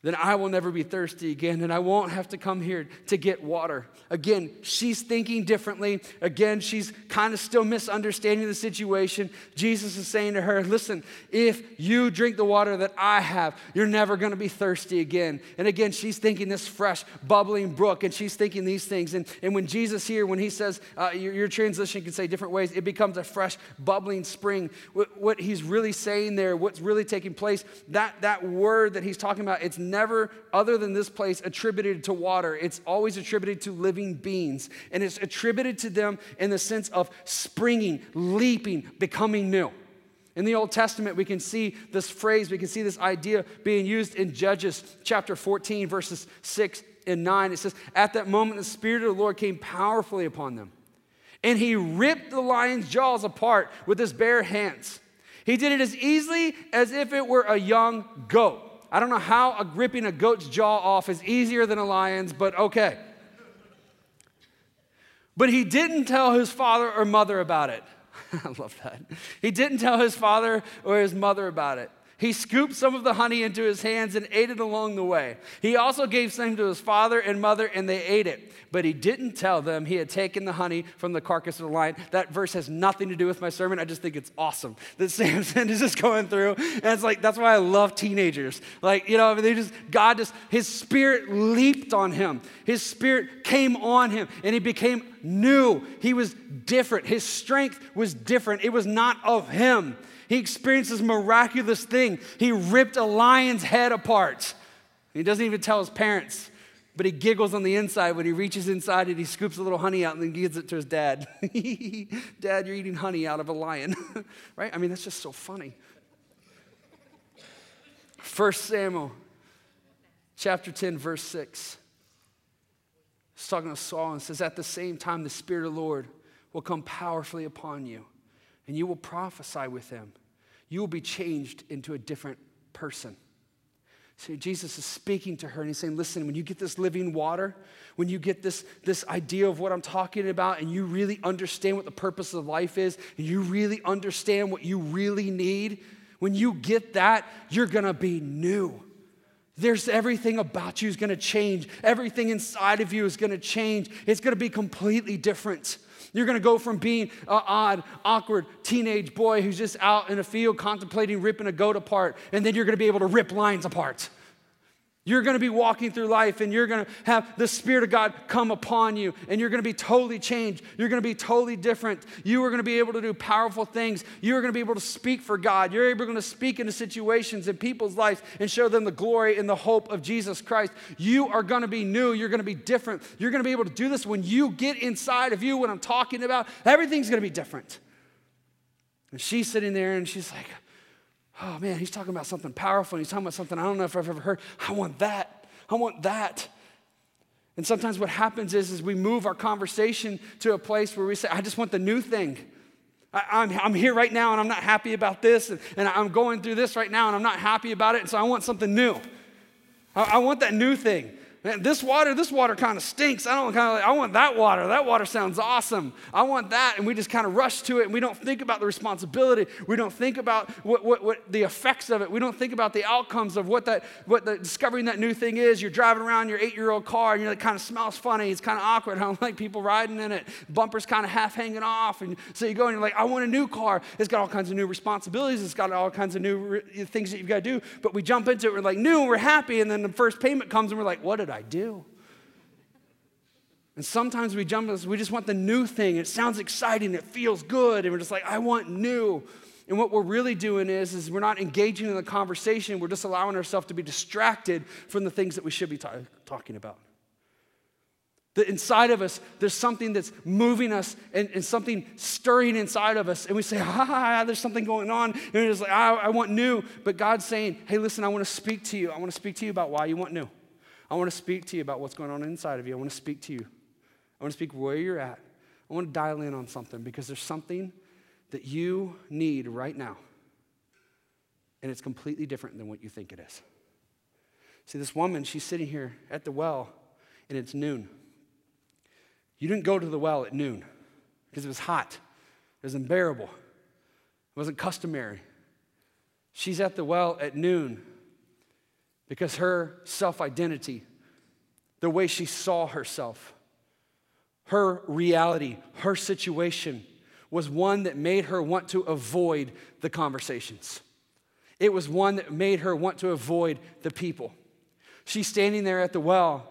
then I will never be thirsty again, and I won't have to come here to get water. Again, she's thinking differently. Again, she's kind of still misunderstanding the situation. Jesus is saying to her, Listen, if you drink the water that I have, you're never going to be thirsty again. And again, she's thinking this fresh, bubbling brook, and she's thinking these things. And, and when Jesus here, when he says, uh, your, your translation can say different ways, it becomes a fresh, bubbling spring. What, what he's really saying there, what's really taking place, that, that word that he's talking about, it's never, other than this place, attributed to water. It's always attributed to living beings. And it's attributed to them in the sense of springing, leaping, becoming new. In the Old Testament, we can see this phrase, we can see this idea being used in Judges chapter 14, verses 6 and 9. It says, At that moment, the Spirit of the Lord came powerfully upon them, and he ripped the lion's jaws apart with his bare hands. He did it as easily as if it were a young goat. I don't know how a, ripping a goat's jaw off is easier than a lion's, but okay. But he didn't tell his father or mother about it. I love that. He didn't tell his father or his mother about it. He scooped some of the honey into his hands and ate it along the way. He also gave some to his father and mother, and they ate it. But he didn't tell them he had taken the honey from the carcass of the lion. That verse has nothing to do with my sermon. I just think it's awesome that Samson is just going through. And it's like, that's why I love teenagers. Like, you know, they just, God just, his spirit leaped on him. His spirit came on him, and he became new. He was different. His strength was different. It was not of him. He experienced this miraculous thing. He ripped a lion's head apart. He doesn't even tell his parents, but he giggles on the inside when he reaches inside and he scoops a little honey out and then gives it to his dad. dad, you're eating honey out of a lion. right? I mean, that's just so funny. First Samuel chapter 10, verse 6. It's talking to Saul and says, At the same time, the Spirit of the Lord will come powerfully upon you, and you will prophesy with him. You will be changed into a different person. See, Jesus is speaking to her and he's saying, Listen, when you get this living water, when you get this, this idea of what I'm talking about, and you really understand what the purpose of life is, and you really understand what you really need, when you get that, you're gonna be new. There's everything about you is gonna change. Everything inside of you is gonna change. It's gonna be completely different. You're gonna go from being an odd, awkward teenage boy who's just out in a field contemplating ripping a goat apart, and then you're gonna be able to rip lines apart. You're going to be walking through life and you're going to have the Spirit of God come upon you and you're going to be totally changed. You're going to be totally different. You are going to be able to do powerful things. You are going to be able to speak for God. You're able to speak into situations in people's lives and show them the glory and the hope of Jesus Christ. You are going to be new. You're going to be different. You're going to be able to do this when you get inside of you, what I'm talking about. Everything's going to be different. And she's sitting there and she's like, oh man, he's talking about something powerful. He's talking about something I don't know if I've ever heard. I want that. I want that. And sometimes what happens is, is we move our conversation to a place where we say, I just want the new thing. I, am I'm, I'm here right now and I'm not happy about this. And, and I'm going through this right now and I'm not happy about it. And so I want something new. I, I want that new thing. Man, this water, this water kind of stinks. I don't kind of like, I want that water. That water sounds awesome. I want that. And we just kind of rush to it and we don't think about the responsibility. We don't think about what, what, what the effects of it. We don't think about the outcomes of what that, what the discovering that new thing is. You're driving around your eight-year-old car and you're like, kind of smells funny. It's kind of awkward. I don't like people riding in it. Bumpers kind of half hanging off. And so you go and you're like, I want a new car. It's got all kinds of new responsibilities. It's got all kinds of new re- things that you've got to do. But we jump into it. We're like, new and we're happy. And then the first payment comes and we're like, what did I do? And sometimes we jump, we just want the new thing. It sounds exciting, it feels good, and we're just like, I want new. And what we're really doing is, is we're not engaging in the conversation, we're just allowing ourselves to be distracted from the things that we should be ta- talking about. That inside of us, there's something that's moving us and, and, something stirring inside of us. And we say, ah, there's something going on. And it's like, I, I want new. But God's saying, hey, listen, I want to speak to you. I want to speak to you about why you want new. I want to speak to you about what's going on inside of you. I want to speak to you. I want to speak where you're at. I want to dial in on something because there's something that you need right now. And it's completely different than what you think it is. See, this woman, she's sitting here at the well, and it's noon. You didn't go to the well at noon because it was hot, it was unbearable, it wasn't customary. She's at the well at noon because her self identity, the way she saw herself, her reality, her situation was one that made her want to avoid the conversations. It was one that made her want to avoid the people. She's standing there at the well,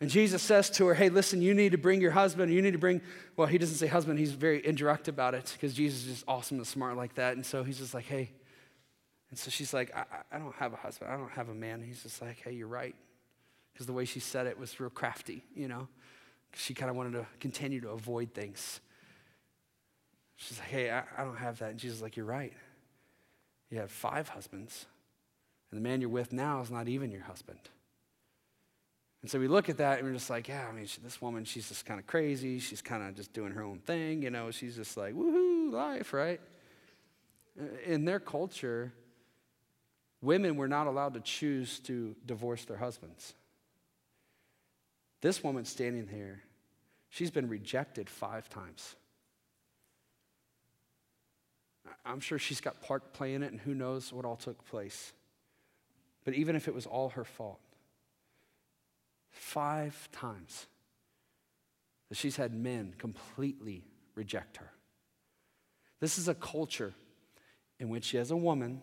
and Jesus says to her, Hey, listen, you need to bring your husband. You need to bring, well, he doesn't say husband, he's very indirect about it because Jesus is just awesome and smart like that. And so he's just like, Hey. And so she's like, I, I don't have a husband. I don't have a man. He's just like, Hey, you're right. Because the way she said it was real crafty, you know? She kind of wanted to continue to avoid things. She's like, Hey, I, I don't have that. And Jesus is like, You're right. You have five husbands, and the man you're with now is not even your husband. And so we look at that and we're just like, yeah, I mean, she, this woman, she's just kind of crazy. She's kind of just doing her own thing, you know. She's just like, woohoo, life, right? Uh, in their culture, women were not allowed to choose to divorce their husbands. This woman standing here, she's been rejected five times. I'm sure she's got part playing it, and who knows what all took place. But even if it was all her fault, five times that she's had men completely reject her. This is a culture in which, as a woman,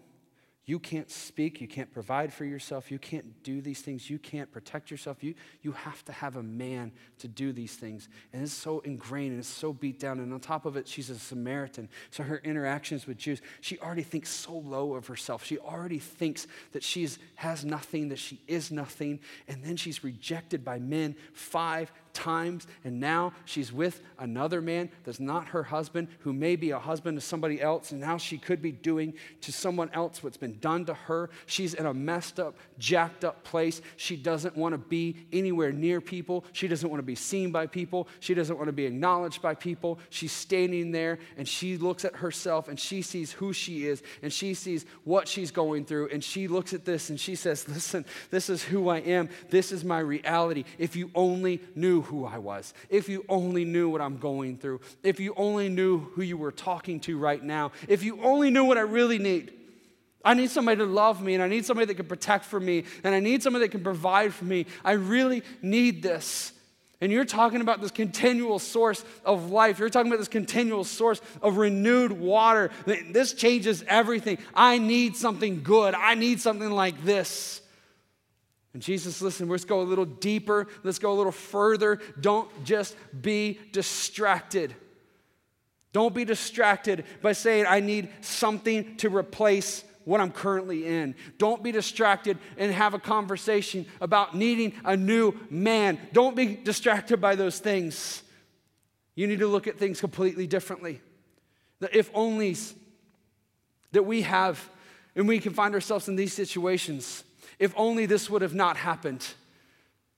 you can't speak, you can't provide for yourself, you can't do these things, you can't protect yourself. You, you have to have a man to do these things. And it's so ingrained and it's so beat down. And on top of it, she's a Samaritan. So her interactions with Jews, she already thinks so low of herself. She already thinks that she has nothing, that she is nothing. And then she's rejected by men five times, and now she's with another man that's not her husband, who may be a husband to somebody else, and now she could be doing to someone else what's been done to her. She's in a messed up, jacked up place. She doesn't want to be anywhere near people. She doesn't want to be seen by people. She doesn't want to be acknowledged by people. She's standing there and she looks at herself and she sees who she is and she sees what she's going through, and she looks at this and she says, Listen, this is who I am. This is my reality. If you only knew who I was, if you only knew what I'm going through, if you only knew who you were talking to right now, if you only knew what I really need. I need somebody to love me, and I need somebody that can protect for me, and I need somebody that can provide for me. I really need this. And you're talking about this continual source of life. You're talking about this continual source of renewed water. This changes everything. I need something good. I need something like this. And Jesus, listen, let's go a little deeper. Let's go a little further. Don't just be distracted. Don't be distracted by saying, I need something to replace what I'm currently in. Don't be distracted and have a conversation about needing a new man. Don't be distracted by those things. You need to look at things completely differently. The if onlys that we have, and we can find ourselves in these situations. If only this would have not happened.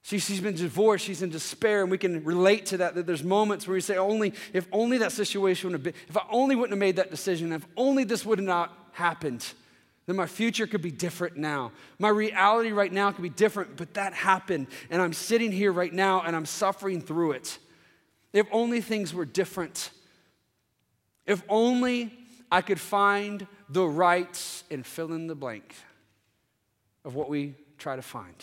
She, she's been divorced, she's in despair, and we can relate to that. That there's moments where we say, only, if only that situation would have been, if I only wouldn't have made that decision, if only this would have not happened, then my future could be different now. My reality right now could be different, but that happened, and I'm sitting here right now and I'm suffering through it. If only things were different. If only I could find the rights and fill in the blank of what we try to find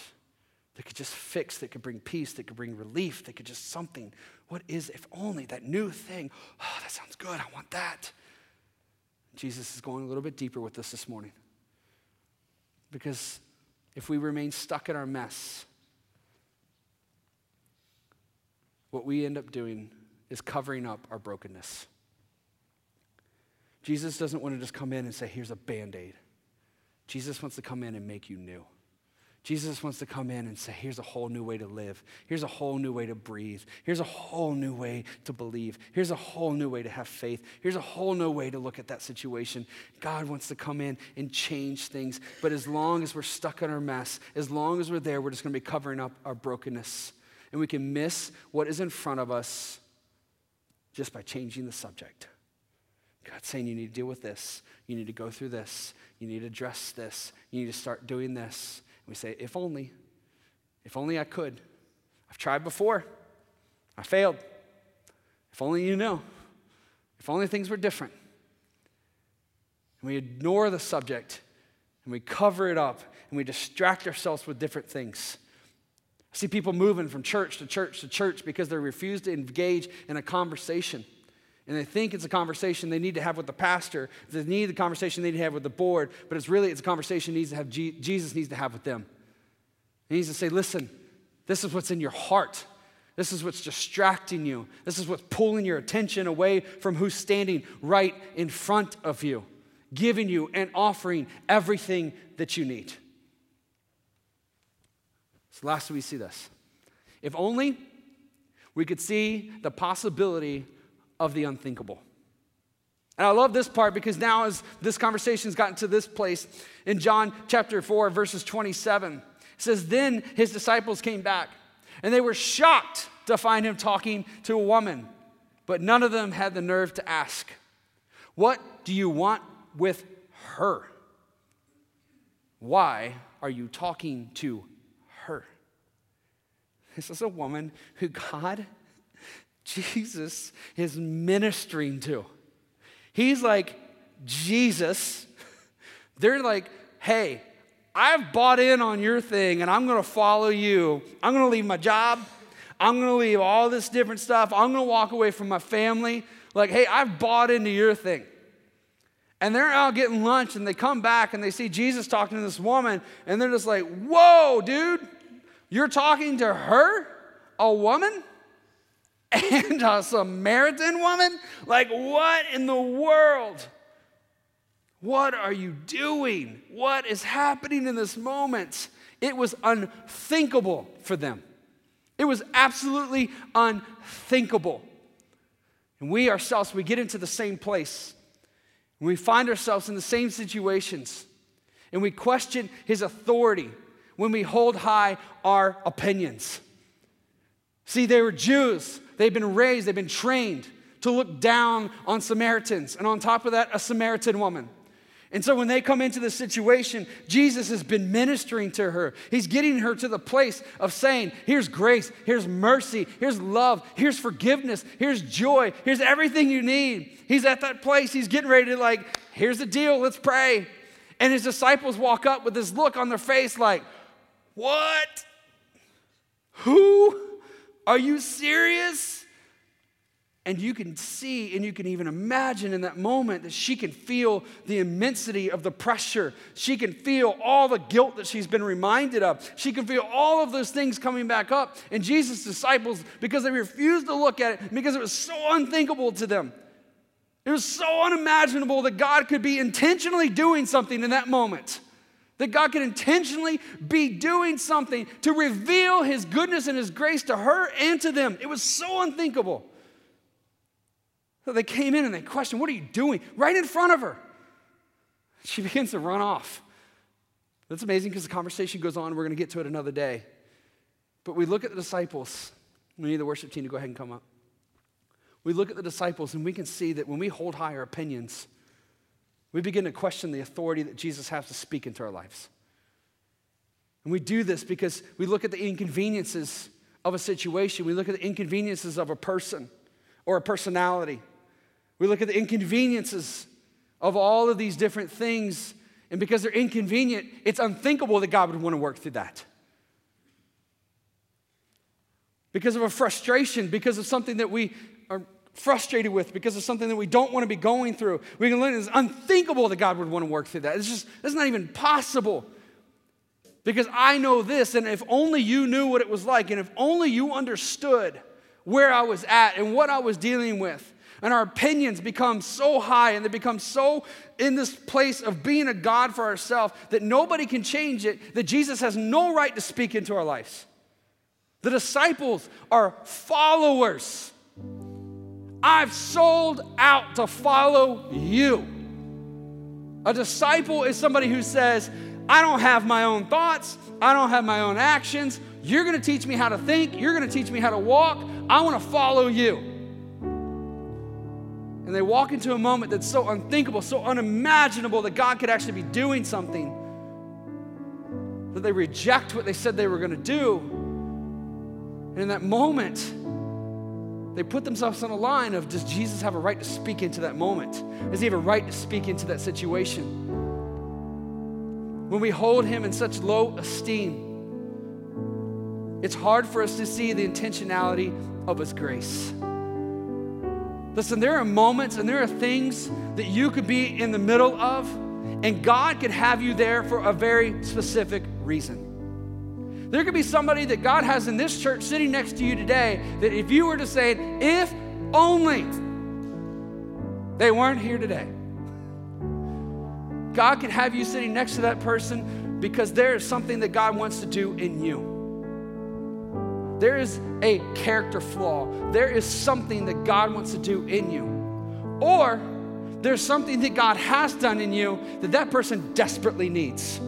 that could just fix, that could bring peace, that could bring relief, that could just something. What is, if only that new thing? Oh, that sounds good. I want that. Jesus is going a little bit deeper with this this morning. Because if we remain stuck in our mess, what we end up doing is covering up our brokenness. Jesus doesn't want to just come in and say, here's a band aid. Jesus wants to come in and make you new. Jesus wants to come in and say, here's a whole new way to live. Here's a whole new way to breathe. Here's a whole new way to believe. Here's a whole new way to have faith. Here's a whole new way to look at that situation. God wants to come in and change things. But as long as we're stuck in our mess, as long as we're there, we're just going to be covering up our brokenness. And we can miss what is in front of us just by changing the subject. God's saying you need to deal with this. You need to go through this. You need to address this. You need to start doing this. And we say, if only, if only I could. I've tried before. I failed. If only you knew. If only things were different. And we ignore the subject and we cover it up and we distract ourselves with different things. I see people moving from church to church to church because they refuse to engage in a conversation and they think it's a conversation they need to have with the pastor. They need the conversation they need to have with the board, but it's really it's a conversation needs to have Jesus needs to have with them. He needs to say, "Listen, this is what's in your heart. This is what's distracting you. This is what's pulling your attention away from who's standing right in front of you, giving you and offering everything that you need." So last we see this. If only we could see the possibility of the unthinkable. And I love this part because now, as this conversation's gotten to this place, in John chapter 4, verses 27, it says, Then his disciples came back, and they were shocked to find him talking to a woman, but none of them had the nerve to ask, What do you want with her? Why are you talking to her? This is a woman who God Jesus is ministering to. He's like, Jesus. They're like, hey, I've bought in on your thing and I'm gonna follow you. I'm gonna leave my job. I'm gonna leave all this different stuff. I'm gonna walk away from my family. Like, hey, I've bought into your thing. And they're out getting lunch and they come back and they see Jesus talking to this woman and they're just like, whoa, dude, you're talking to her? A woman? And a Samaritan woman? Like, what in the world? What are you doing? What is happening in this moment? It was unthinkable for them. It was absolutely unthinkable. And we ourselves, we get into the same place. We find ourselves in the same situations. And we question his authority when we hold high our opinions. See, they were Jews. They've been raised, they've been trained to look down on Samaritans. And on top of that, a Samaritan woman. And so when they come into the situation, Jesus has been ministering to her. He's getting her to the place of saying, Here's grace, here's mercy, here's love, here's forgiveness, here's joy, here's everything you need. He's at that place. He's getting ready to, like, Here's the deal, let's pray. And his disciples walk up with this look on their face, like, What? Who? Are you serious? And you can see and you can even imagine in that moment that she can feel the immensity of the pressure. She can feel all the guilt that she's been reminded of. She can feel all of those things coming back up. And Jesus' disciples, because they refused to look at it, because it was so unthinkable to them, it was so unimaginable that God could be intentionally doing something in that moment. That God could intentionally be doing something to reveal His goodness and His grace to her and to them. It was so unthinkable. So they came in and they questioned, What are you doing? Right in front of her. She begins to run off. That's amazing because the conversation goes on. We're going to get to it another day. But we look at the disciples. We need the worship team to go ahead and come up. We look at the disciples and we can see that when we hold high our opinions, we begin to question the authority that Jesus has to speak into our lives. And we do this because we look at the inconveniences of a situation, we look at the inconveniences of a person or a personality. We look at the inconveniences of all of these different things, and because they're inconvenient, it's unthinkable that God would want to work through that. Because of a frustration, because of something that we frustrated with, because of something that we don't want to be going through, we can learn it's unthinkable that God would want to work through that. It's just, it's not even possible. Because I know this, and if only you knew what it was like, and if only you understood where I was at and what I was dealing with, and our opinions become so high and they become so in this place of being a God for ourselves that nobody can change it, that Jesus has no right to speak into our lives. The disciples are followers. I've sold out to follow you. A disciple is somebody who says, I don't have my own thoughts, I don't have my own actions. You're gonna teach me how to think, you're gonna teach me how to walk. I wanna follow you and they walk into a moment that's so unthinkable, so unimaginable that God could actually be doing something, that they reject what they said they were going to do. And in that moment, they put themselves on a line of does Jesus have a right to speak into that moment? Does he have a right to speak into that situation? When we hold him in such low esteem, it's hard for us to see the intentionality of his grace. Listen, there are moments and there are things that you could be in the middle of, and God could have you there for a very specific reason. There could be somebody that God has in this church sitting next to you today that if you were to say, if only they weren't here today, God could have you sitting next to that person because there is something that God wants to do in you. There is a character flaw. There is something that God wants to do in you. Or there's something that God has done in you that that person desperately needs.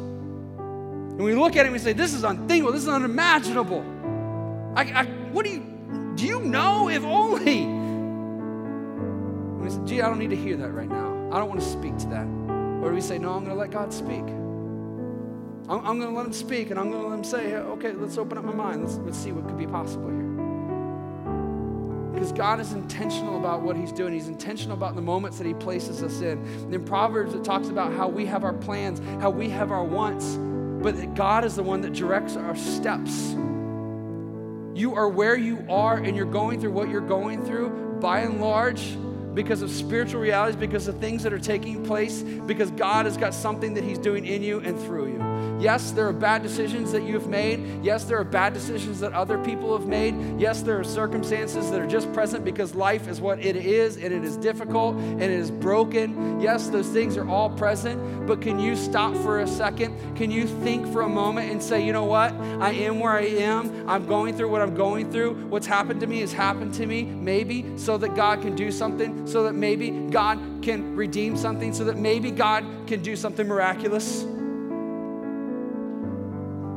And we look at it and we say, This is unthinkable. This is unimaginable. I, I, what do you, do you know if only? And we say, Gee, I don't need to hear that right now. I don't want to speak to that. Or do we say, No, I'm going to let God speak? I'm, I'm going to let him speak and I'm going to let him say, okay, let's open up my mind. Let's, let's see what could be possible here. Because God is intentional about what he's doing. He's intentional about the moments that he places us in. And in Proverbs, it talks about how we have our plans, how we have our wants, but God is the one that directs our steps. You are where you are and you're going through what you're going through by and large because of spiritual realities, because of things that are taking place, because God has got something that He's doing in you and through you. Yes, there are bad decisions that you've made. Yes, there are bad decisions that other people have made. Yes, there are circumstances that are just present because life is what it is and it is difficult and it is broken. Yes, those things are all present. But can you stop for a second? Can you think for a moment and say, you know what? I am where I am. I'm going through what I'm going through. What's happened to me has happened to me, maybe so that God can do something, so that maybe God can redeem something, so that maybe God can do something miraculous.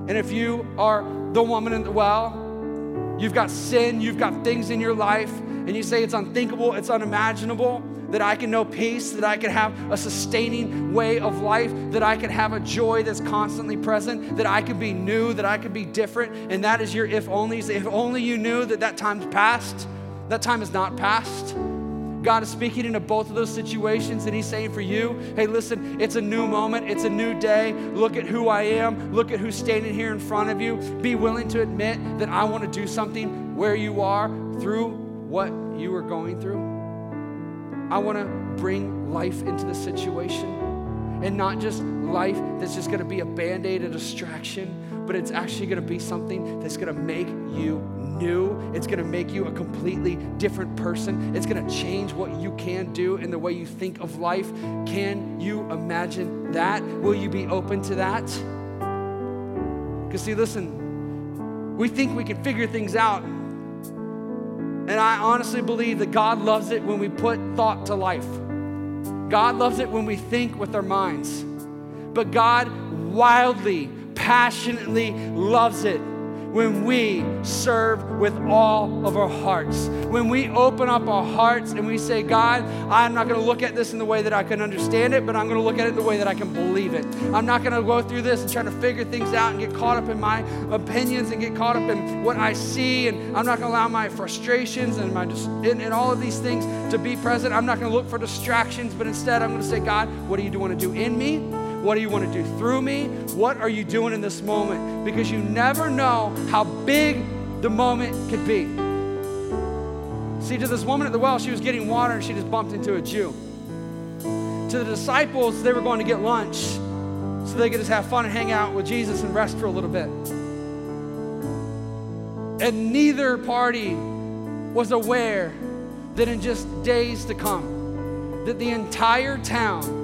And if you are the woman in the well, you've got sin, you've got things in your life, and you say it's unthinkable, it's unimaginable, that I can know peace, that I can have a sustaining way of life, that I can have a joy that's constantly present, that I can be new, that I can be different, and that is your if onlys. If only you knew that that time's past, that time is not past. God is speaking into both of those situations, and He's saying for you, hey, listen, it's a new moment, it's a new day. Look at who I am, look at who's standing here in front of you. Be willing to admit that I want to do something where you are through what you are going through. I want to bring life into the situation and not just life that's just going to be a band aid, a distraction, but it's actually going to be something that's going to make you new. It's going to make you a completely different person. It's going to change what you can do and the way you think of life. Can you imagine that? Will you be open to that? Because, see, listen, we think we can figure things out. And I honestly believe that God loves it when we put thought to life. God loves it when we think with our minds. But God wildly, passionately loves it when we serve with all of our hearts. When we open up our hearts and we say, God, I'm not going to look at this in the way that I can understand it, but I'm going to look at it in the way that I can believe it. I'm not going to go through this and try to figure things out and get caught up in my opinions and get caught up in what I see. And I'm not going to allow my frustrations and my and, and all of these things to be present. I'm not going to look for distractions, but instead I'm going to say, God, what do you want to do in me? What do you want to do through me? What are you doing in this moment? Because you never know how big the moment could be. See, to this woman at the well, she was getting water and she just bumped into a Jew. To the disciples, they were going to get lunch so they could just have fun and hang out with Jesus and rest for a little bit. And neither party was aware that in just days to come, that the entire town,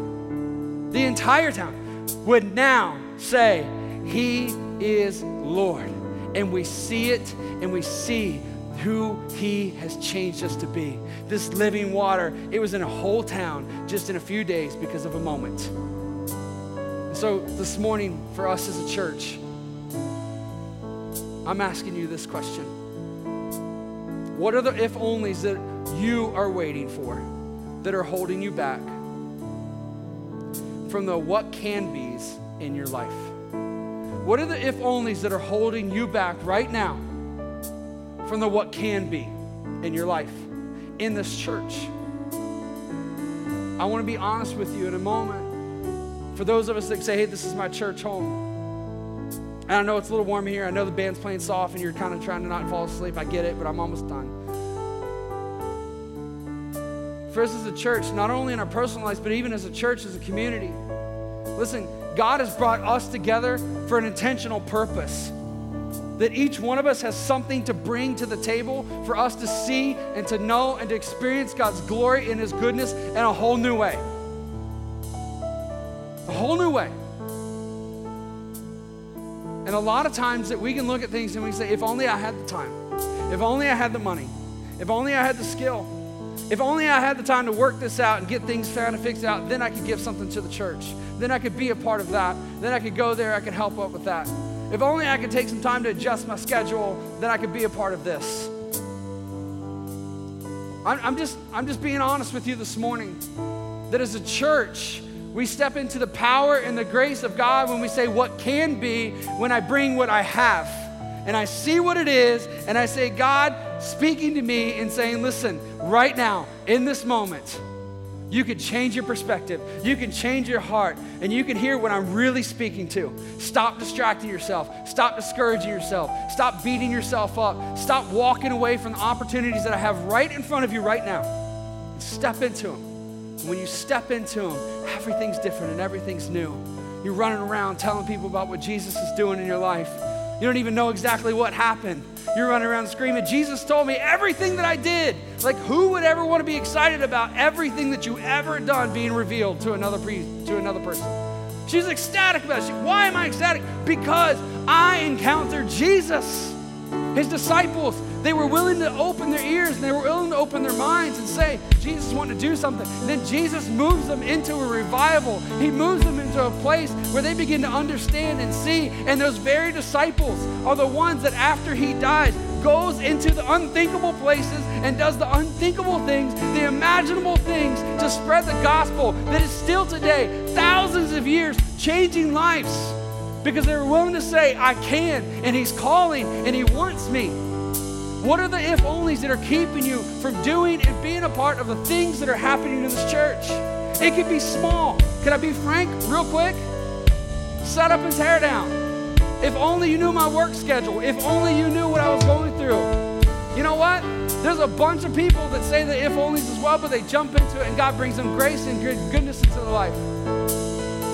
the entire town would now say, He is Lord. And we see it and we see who He has changed us to be. This living water, it was in a whole town just in a few days because of a moment. So this morning, for us as a church, I'm asking you this question What are the if onlys that you are waiting for that are holding you back from the what can be's in your life? What are the if onlys that are holding you back right now from the what can be in your life, in this church? I want to be honest with you in a moment. For those of us that say, hey, this is my church home. And I know it's a little warm here. I know the band's playing soft and you're kind of trying to not fall asleep. I get it, but I'm almost done. For us as a church, not only in our personal lives, but even as a church, as a community, listen, God has brought us together for an intentional purpose. That each one of us has something to bring to the table for us to see and to know and to experience God's glory and His goodness in a whole new way. A whole new way. And a lot of times that we can look at things and we say, if only I had the time, if only I had the money, if only I had the skill, if only I had the time to work this out and get things kind of fixed out, then I could give something to the church. Then I could be a part of that. Then I could go there, I could help out with that. If only I could take some time to adjust my schedule, then I could be a part of this. I'm, I'm just, I'm just being honest with you this morning that as a church, we step into the power and the grace of God when we say, What can be when I bring what I have? And I see what it is, and I say, God speaking to me and saying, Listen, right now, in this moment, you can change your perspective. You can change your heart, and you can hear what I'm really speaking to. Stop distracting yourself. Stop discouraging yourself. Stop beating yourself up. Stop walking away from the opportunities that I have right in front of you right now. Step into them. When you step into them, everything's different and everything's new. You're running around telling people about what Jesus is doing in your life. You don't even know exactly what happened. You're running around screaming, Jesus told me everything that I did. Like, who would ever want to be excited about everything that you ever done being revealed to another, to another person? She's ecstatic about it. She, Why am I ecstatic? Because I encountered Jesus. His disciples, they were willing to open their ears and they were willing to open their minds and say, Jesus wanted to do something. And then Jesus moves them into a revival. He moves them into a place where they begin to understand and see. And those very disciples are the ones that after he dies, goes into the unthinkable places and does the unthinkable things, the imaginable things to spread the gospel that is still today, thousands of years, changing lives because they were willing to say, I can, and He's calling, and He wants me. What are the if onlys that are keeping you from doing and being a part of the things that are happening in this church? It could be small. Can I be frank, real quick? Set up and tear down. If only you knew my work schedule. If only you knew what I was going through. You know what? There's a bunch of people that say the if onlys as well, but they jump into it and God brings them grace and good goodness into their life.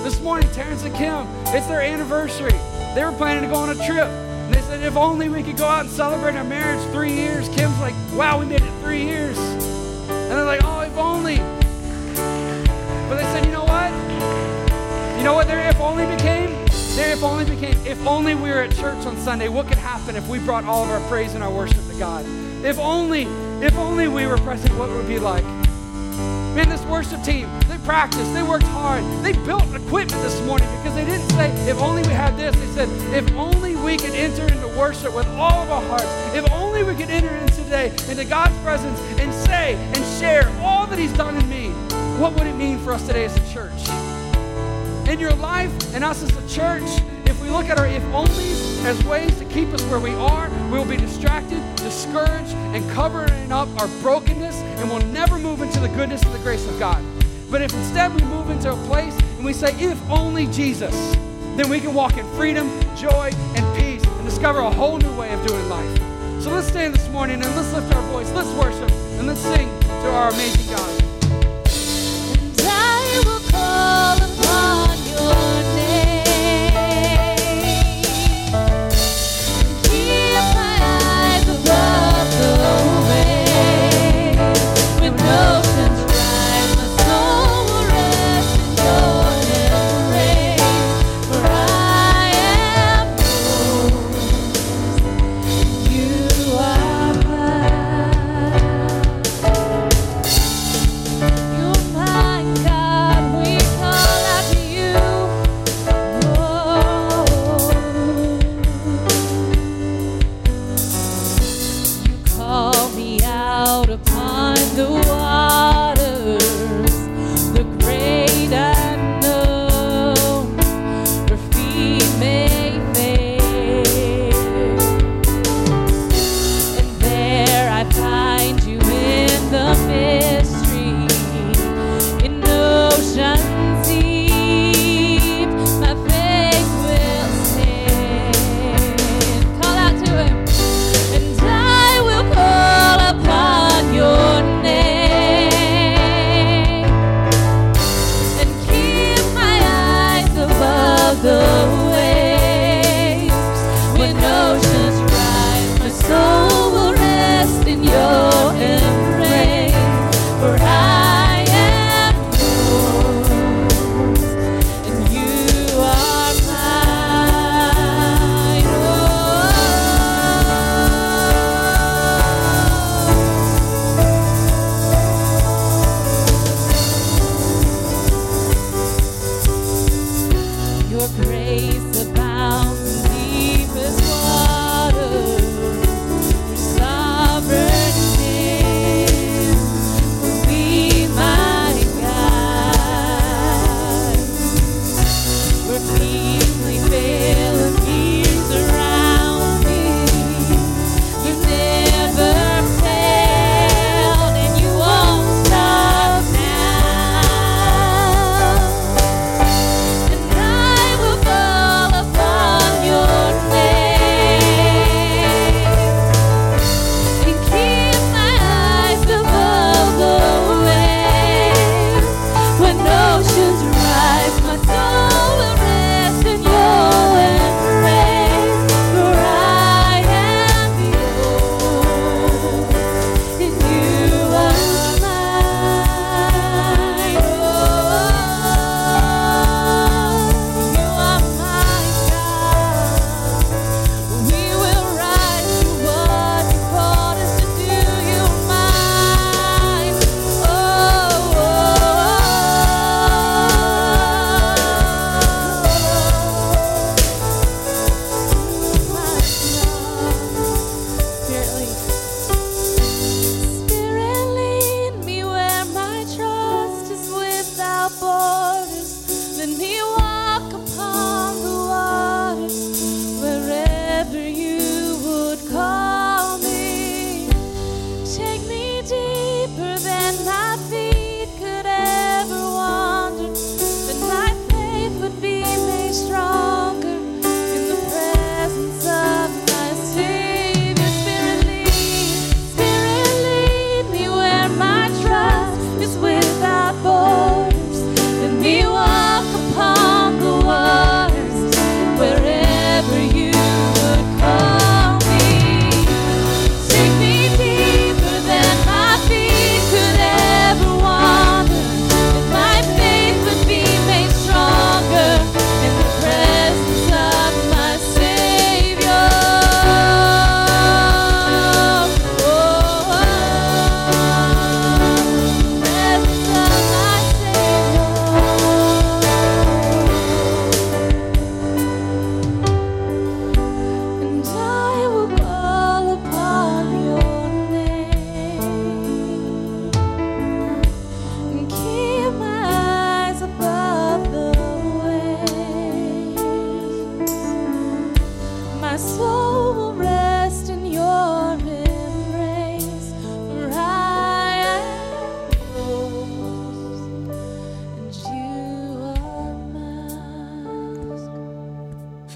This morning, Terrence and Kim, it's their anniversary. They were planning to go on a trip. And they said, if only we could go out and celebrate our marriage three years. Kim's like, wow, we made it three years. And they're like, oh, if only. But they said, you know what? You know what their if only became? Their if only became, if only we were at church on Sunday, what could happen if we brought all of our praise and our worship to God? If only, if only we were present, what would it be like? Man, this worship team, practiced, they worked hard, they built equipment this morning because they didn't say, if only we had this. They said, if only we could enter into worship with all of our hearts, if only we could enter in today into God's presence and say and share all that He's done in me, what would it mean for us today as a church? In your life and us as a church, if we look at our if onlys as ways to keep us where we are, we will be distracted, discouraged, and covering up our brokenness, and we'll never move into the goodness and the grace of God. But if instead we move into a place and we say, if only Jesus, then we can walk in freedom, joy, and peace and discover a whole new way of doing life. So let's stand this morning and let's lift our voice, let's worship, and let's sing to our amazing God.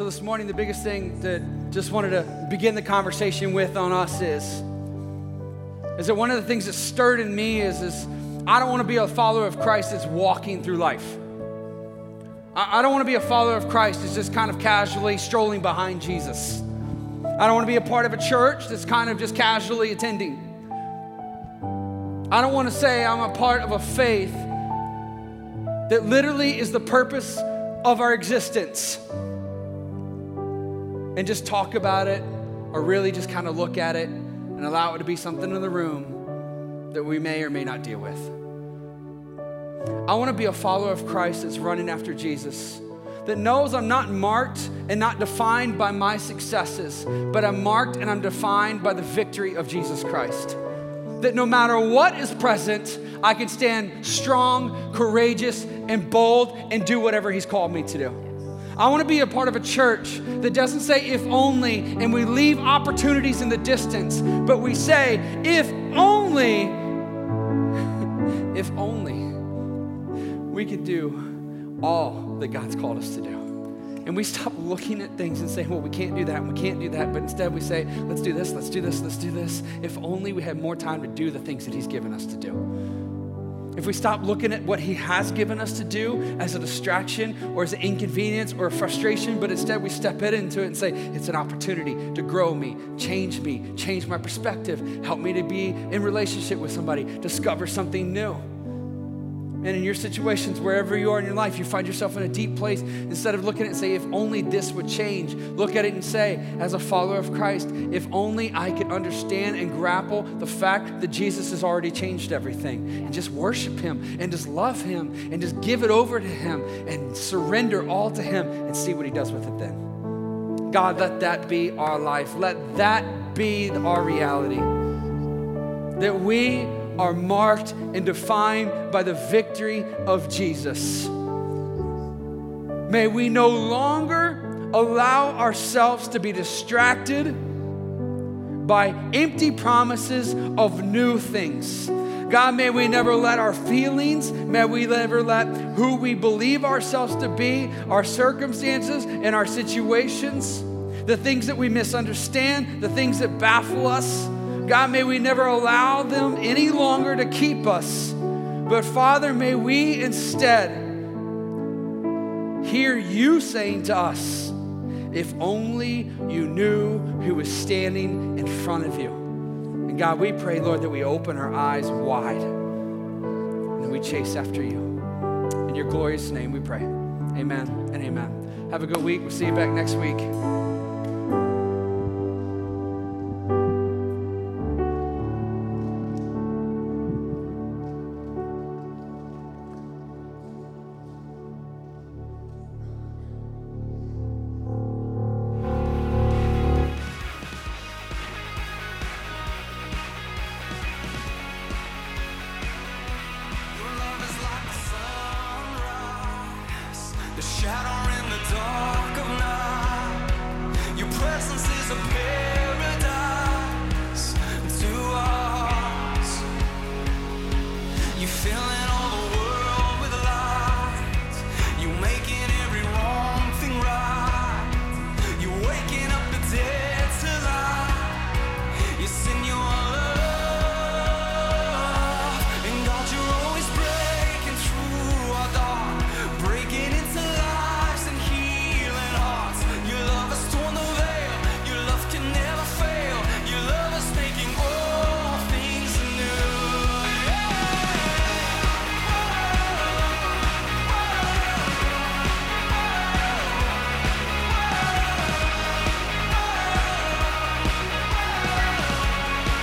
So this morning, the biggest thing that just wanted to begin the conversation with on us is, is that one of the things that stirred in me is, is I don't want to be a follower of Christ that's walking through life. I, I don't want to be a follower of Christ that's just kind of casually strolling behind Jesus. I don't want to be a part of a church that's kind of just casually attending. I don't want to say I'm a part of a faith that literally is the purpose of our existence and just talk about it or really just kind of look at it and allow it to be something in the room that we may or may not deal with. I want to be a follower of Christ that's running after Jesus, that knows I'm not marked and not defined by my successes, but I'm marked and I'm defined by the victory of Jesus Christ. That no matter what is present, I can stand strong, courageous, and bold and do whatever He's called me to do. I want to be a part of a church that doesn't say if only and we leave opportunities in the distance, but we say if only, if only we could do all that God's called us to do. And we stop looking at things and saying, well, we can't do that and we can't do that. But instead we say, let's do this, let's do this, let's do this. If only we had more time to do the things that He's given us to do. If we stop looking at what He has given us to do as a distraction or as an inconvenience or a frustration, but instead we step into it and say, it's an opportunity to grow me, change me, change my perspective, help me to be in relationship with somebody, discover something new. And in your situations, wherever you are in your life, you find yourself in a deep place. Instead of looking at it and say, if only this would change, look at it and say, as a follower of Christ, if only I could understand and grapple the fact that Jesus has already changed everything, and just worship Him, and just love Him, and just give it over to Him, and surrender all to Him, and see what He does with it then. God, let that be our life. Let that be our reality. That we are marked and defined by the victory of Jesus. May we no longer allow ourselves to be distracted by empty promises of new things. God, may we never let our feelings, may we never let who we believe ourselves to be, our circumstances and our situations, the things that we misunderstand, the things that baffle us, God, may we never allow them any longer to keep us. But Father, may we instead hear you saying to us, if only you knew who was standing in front of you. And God, we pray, Lord, that we open our eyes wide and we chase after you. In your glorious name we pray. Amen and amen. Have a good week. We'll see you back next week.